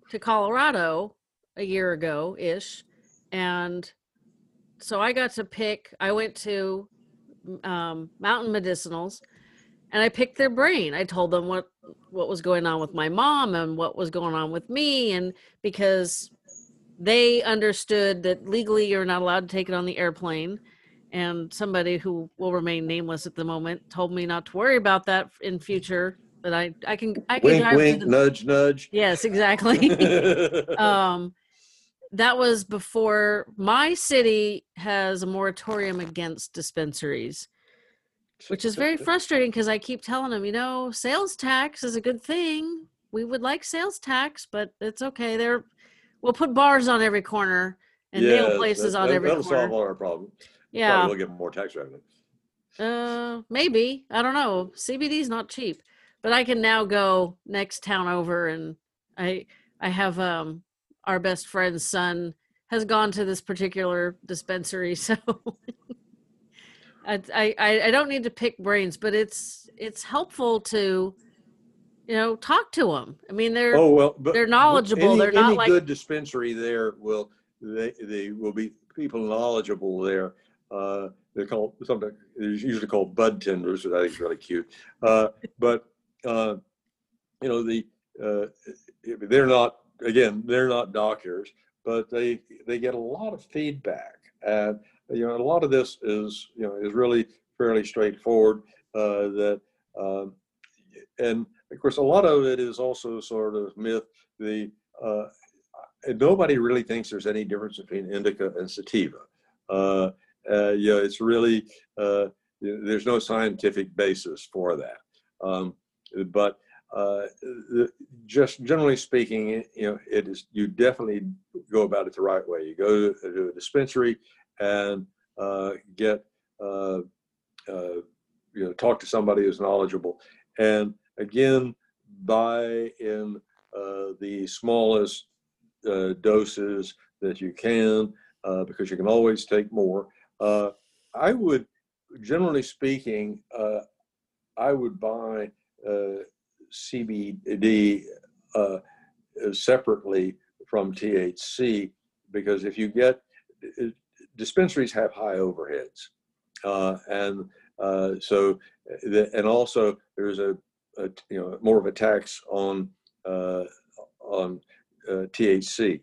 to Colorado a year ago ish, and so I got to pick. I went to um, Mountain Medicinals, and I picked their brain. I told them what what was going on with my mom and what was going on with me, and because they understood that legally you're not allowed to take it on the airplane and somebody who will remain nameless at the moment told me not to worry about that in future but i i can i can wink, wink, the, nudge nudge. Yes exactly. Um that was before my city has a moratorium against dispensaries which is very frustrating because i keep telling them you know sales tax is a good thing. We would like sales tax but it's okay. There we'll put bars on every corner and yes, nail places that, on every that'll corner. solve all our problems yeah. we'll get more tax revenue. Uh, maybe. I don't know. CBD is not cheap, but I can now go next town over and I I have um our best friend's son has gone to this particular dispensary, so I, I I don't need to pick brains, but it's it's helpful to you know talk to them. I mean, they're Oh well, but they're knowledgeable. Any, They're not any like- good dispensary there will they they will be people knowledgeable there. Uh, they're called something. They're usually called bud tenders, which I think is really cute. Uh, but uh, you know the uh, they're not again they're not doctors, but they they get a lot of feedback, and you know a lot of this is you know is really fairly straightforward. Uh, that um, and of course a lot of it is also sort of myth. The nobody really thinks there's any difference between indica and sativa. Uh, uh, you know, it's really uh, there's no scientific basis for that. Um, but uh, just generally speaking, you know, it is you definitely go about it the right way. You go to, a dispensary and uh, get uh, uh, you know talk to somebody who's knowledgeable, and again buy in the smallest doses that you can uh, because you can always take more. Uh, I would, generally speaking, uh, I would buy uh, CBD uh, separately from THC because if you get uh, dispensaries have high overheads, uh, and uh, so the, and also there's a, a you know more of a tax on uh, on uh, THC,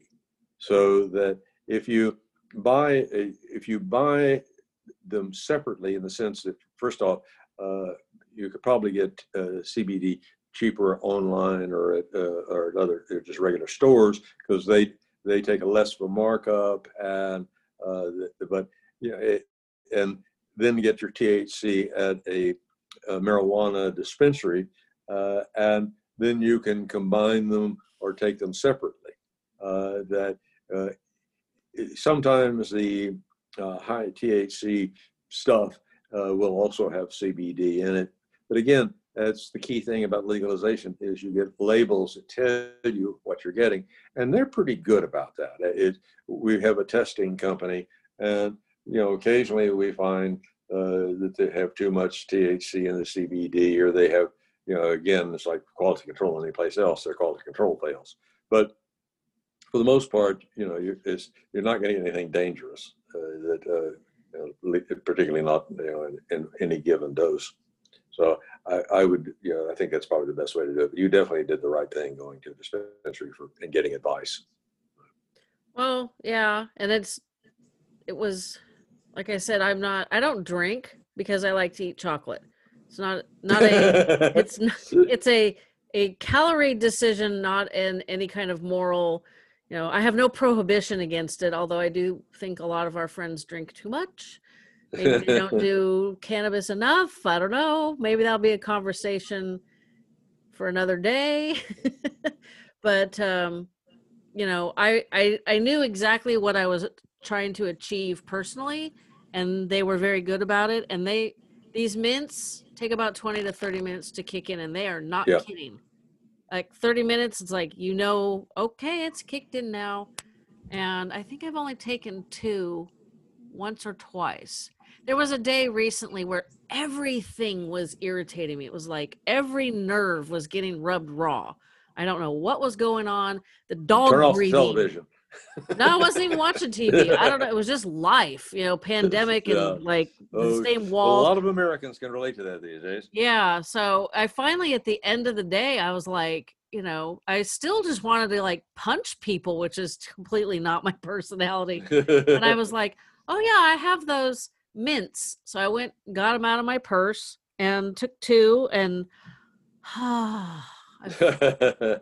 so that if you buy a, if you buy them separately in the sense that first off uh, you could probably get uh, CBD cheaper online or at uh, or at other they're just regular stores because they they take a less of a markup and uh, the, but you know it, and then get your THC at a, a marijuana dispensary uh, and then you can combine them or take them separately. Uh, that uh, sometimes the uh, high THC stuff uh, will also have CBD in it. But again, that's the key thing about legalization is you get labels that tell you what you're getting, and they're pretty good about that. It, we have a testing company, and you know occasionally we find uh, that they have too much THC in the CBD, or they have you know again it's like quality control any place else. Their quality control fails, but for the most part, you know, you're, it's, you're not getting anything dangerous uh, that, uh, you know, particularly not you know in, in any given dose. So I, I would, you know, I think that's probably the best way to do it. But you definitely did the right thing going to the dispensary for and getting advice. Well, yeah, and it's it was like I said, I'm not I don't drink because I like to eat chocolate. It's not not a it's not, it's a a calorie decision, not in any kind of moral. You know, I have no prohibition against it, although I do think a lot of our friends drink too much. Maybe they don't do cannabis enough. I don't know. Maybe that'll be a conversation for another day. but um, you know, I, I I knew exactly what I was trying to achieve personally, and they were very good about it. And they these mints take about 20 to 30 minutes to kick in, and they are not Yeah. kidding. Like 30 minutes, it's like you know, okay, it's kicked in now. And I think I've only taken two once or twice. There was a day recently where everything was irritating me. It was like every nerve was getting rubbed raw. I don't know what was going on. The dog Turn off breathing. television. No, I wasn't even watching TV. I don't know. It was just life, you know, pandemic and Yeah. like Oh, the same wall. A lot of Americans can relate to that these days. Yeah. So I finally, at the end of the day, I was like, you know, I still just wanted to like punch people, which is completely not my personality. And I was like, oh, yeah, I have those mints. So I went, got them out of my purse and took two and I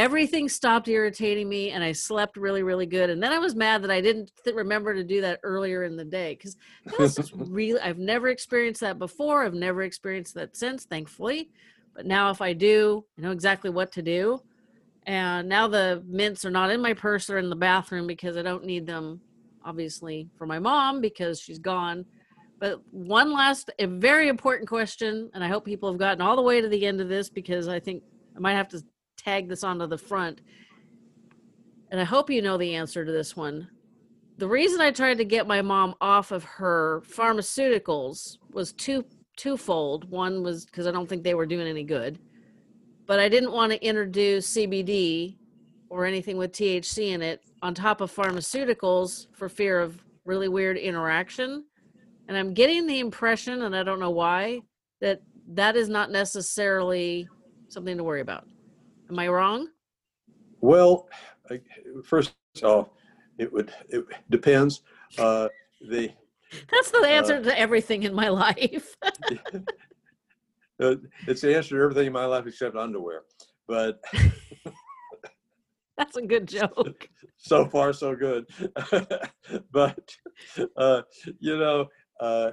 everything stopped irritating me and i slept really really good. And then i was mad that i didn't th- remember to do that earlier in the day because that's just really i've never experienced that before. I've never experienced that since thankfully. But now if i do i know exactly what to do. And now the mints are not in my purse they're in the bathroom because i don't need them obviously for my mom because she's gone. But one last a very important question and i hope people have gotten all the way to the end of this because i think i might have to tag this onto the front. And I hope you know the answer to this one. the reason I tried to get my mom off of her pharmaceuticals was two twofold. One was because I don't think they were doing any good, but I didn't want to introduce CBD or anything with THC in it on top of pharmaceuticals for fear of really weird interaction. And I'm getting the impression, and I don't know why, that that is not necessarily something to worry about. Am I wrong? Well, I- first off, it would, it depends. Uh, the, That's the answer to everything in my life. uh, it's the answer to everything in my life except underwear. But That's a good joke. so far so good but uh, you know uh,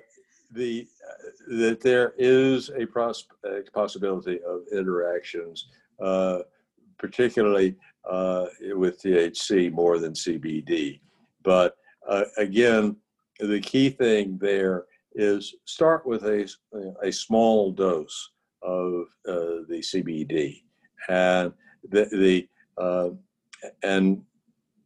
the uh, that there is a, pros- a possibility of interactions uh, particularly uh, with THC more than CBD but uh, again the key thing there is start with a, a small dose of uh, the CBD and the, the uh, and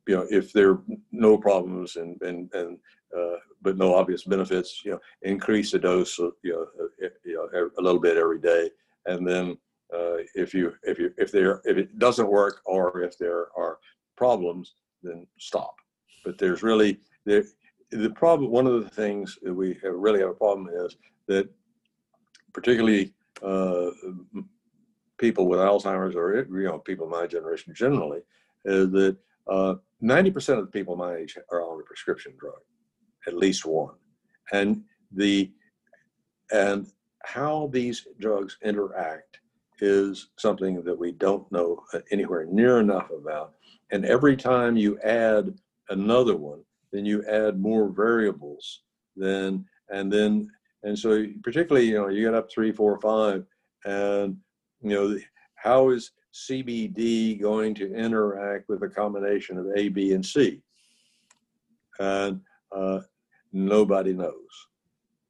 you know, if there are no problems and, and, and, uh, but no obvious benefits, you know, increase the dose, uh, you know, uh, you know, a little bit every day. And then, uh, if you, if you, if there, if it doesn't work or if there are problems, then stop. But there's really, there, the problem, one of the things that we have- really have a problem is that particularly, uh, people with Alzheimer's or, you know, people my generation generally, is that uh, 90% of the people my age are on a prescription drug, at least one. And the and how these drugs interact is something that we don't know anywhere near enough about. And every time you add another one, then you add more variables. Then and then and so particularly you know you get up three, four, five, and you know how is CBD going to interact with a combination of A, B, and C? And uh, nobody knows.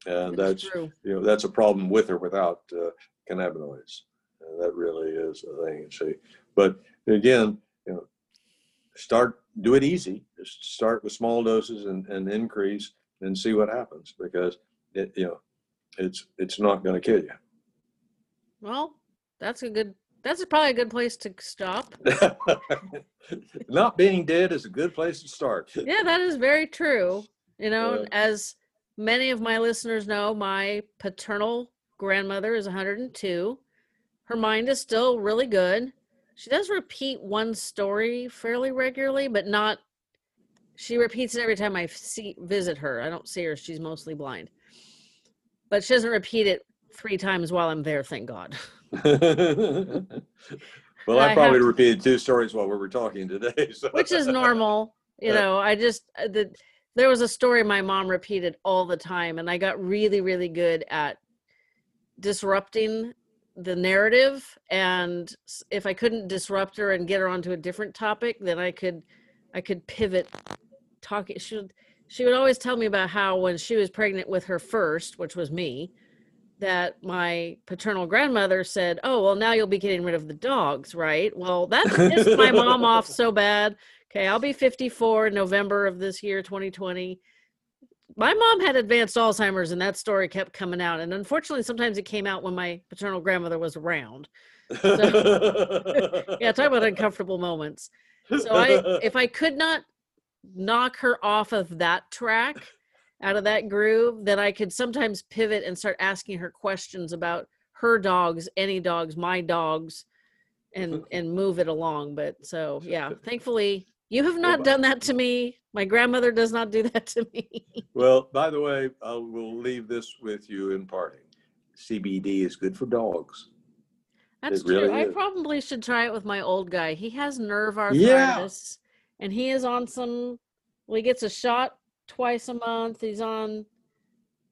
And that's true. you know that's a problem with or without uh, cannabinoids. That really is a thing. See, but again, you know, start do it easy. Just start with small doses and, and increase and see what happens because it you know it's it's not going to kill you. Well, that's a good. That's probably a good place to stop. Not being dead is a good place to start. Yeah, that is very true. You know, Yeah. as many of my listeners know, my paternal grandmother is 102. Her mind is still really good. She does repeat one story fairly regularly, but not. She repeats it every time I see visit her. I don't see her; she's mostly blind. But she doesn't repeat it three times while I'm there. Thank God. well, I I probably to- repeated two stories while we were talking today. So. which is normal you know i just uh, the, there was a story my mom repeated all the time and i got really really good at disrupting the narrative and if i couldn't disrupt her and get her onto a different topic then i could i could pivot talking she would she would always tell me about how when she was pregnant with her first which was me that my paternal grandmother said oh well now you'll be getting rid of the dogs right? Well that pissed my mom off so bad. Okay i'll be 54 in november of this year 2020 my mom had advanced alzheimer's and that story kept coming out and unfortunately sometimes it came out when my paternal grandmother was around. Yeah talk about uncomfortable moments. So i if i could not knock her off of that track out of that groove then i could sometimes pivot and start asking her questions about her dogs any dogs my dogs and and move it along but so yeah thankfully you have not done that to me my grandmother does not do that to me well, by the way, I will leave this with you in parting. CBD is good for dogs. That's It really true. I probably should try it with my old guy. He has nerve Yeah. arthritis and he is on some well, he gets a shot twice a month. He's on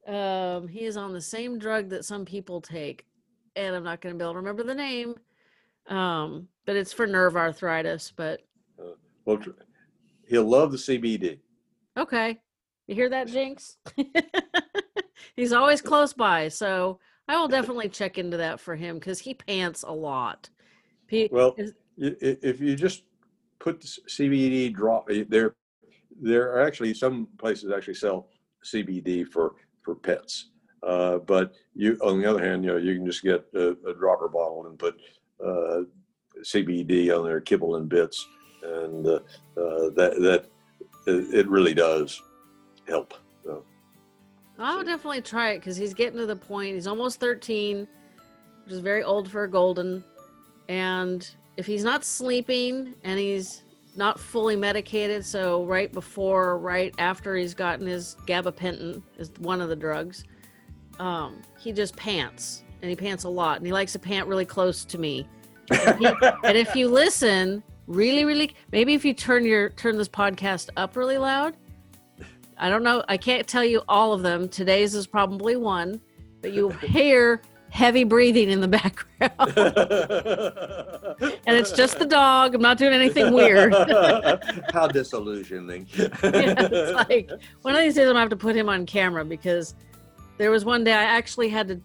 um he is on the same drug that some people take. And I'm not gonna be able to remember the name. Um, but it's for nerve arthritis. But Well, tr- he'll love the CBD. okay. You hear that, Jinx? He's always close by, so I will definitely check into that for him because he pants a lot. He, Well, is- if you just put the CBD drop eh, there, there are actually some places actually sell CBD for for pets. Uh, but you, on the other hand, you know, you can just get a, a dropper bottle and put uh, CBD on there, kibble and bits, and uh, uh, that that it really does help. So, I'll definitely try it because he's getting to the point. He's almost 13, which is very old for a golden. And if he's not sleeping and he's not fully medicated, so right before, right after he's gotten his gabapentin, is one of the drugs, um, he just pants and he pants a lot and he likes to pant really close to me. And, he, and if you listen really, really, maybe if you turn your turn this podcast up really loud, I don't know. I can't tell you all of them. Today's is probably one, but you hear heavy breathing in the background. and it's just the dog. I'm not doing anything weird. How disillusioning. yeah, it's like one of these days I'm gonna have to put him on camera because there was one day I actually had to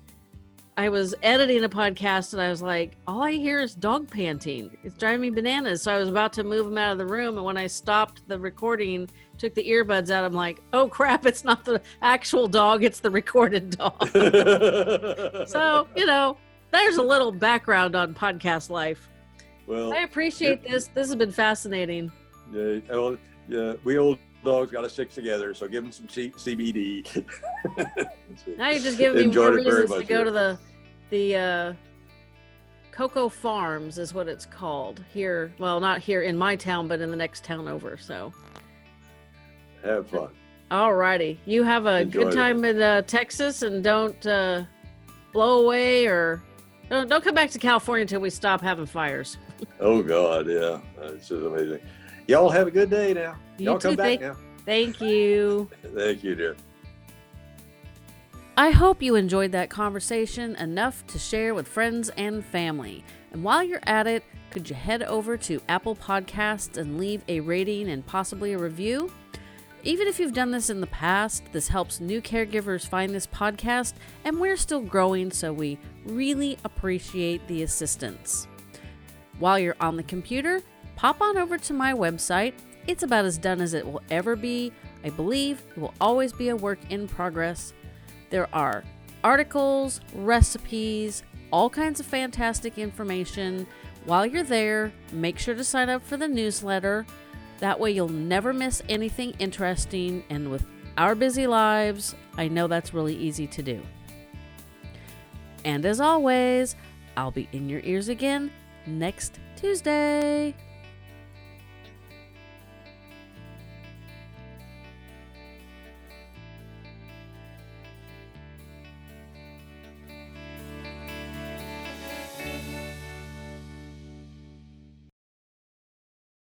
I was editing a podcast and I was like, all I hear is dog panting. It's driving me bananas. So I was about to move him out of the room. And when I stopped the recording, took the earbuds out, I'm like, oh crap, it's not the actual dog, it's the recorded dog. so, you know, there's a little background on podcast life. Well, I appreciate this. This has been fascinating. Yeah, well, yeah, we old dogs got to stick together. So give them some C- CBD. now you're just giving me more reasons to go here. to the the uh, Cocoa Farms is what it's called here. Well, not here in my town, but in the next town over. So have fun. All righty, you have a Enjoy good time it. in uh, Texas, and don't uh, blow away or don't, don't come back to California until we stop having fires. oh God, yeah, it's just amazing. Y'all have a good day now. You Y'all too, come back thank, now. Thank you. thank you, dear. I hope you enjoyed that conversation enough to share with friends and family. And while you're at it, could you head over to Apple Podcasts and leave a rating and possibly a review? Even if you've done this in the past, this helps new caregivers find this podcast, and we're still growing, so we really appreciate the assistance. While you're on the computer, pop on over to my website. It's about as done as it will ever be. I believe it will always be a work in progress. There are articles, recipes, all kinds of fantastic information. While you're there, make sure to sign up for the newsletter. That way, you'll never miss anything interesting. And with our busy lives, I know that's really easy to do. And as always, I'll be in your ears again next Tuesday.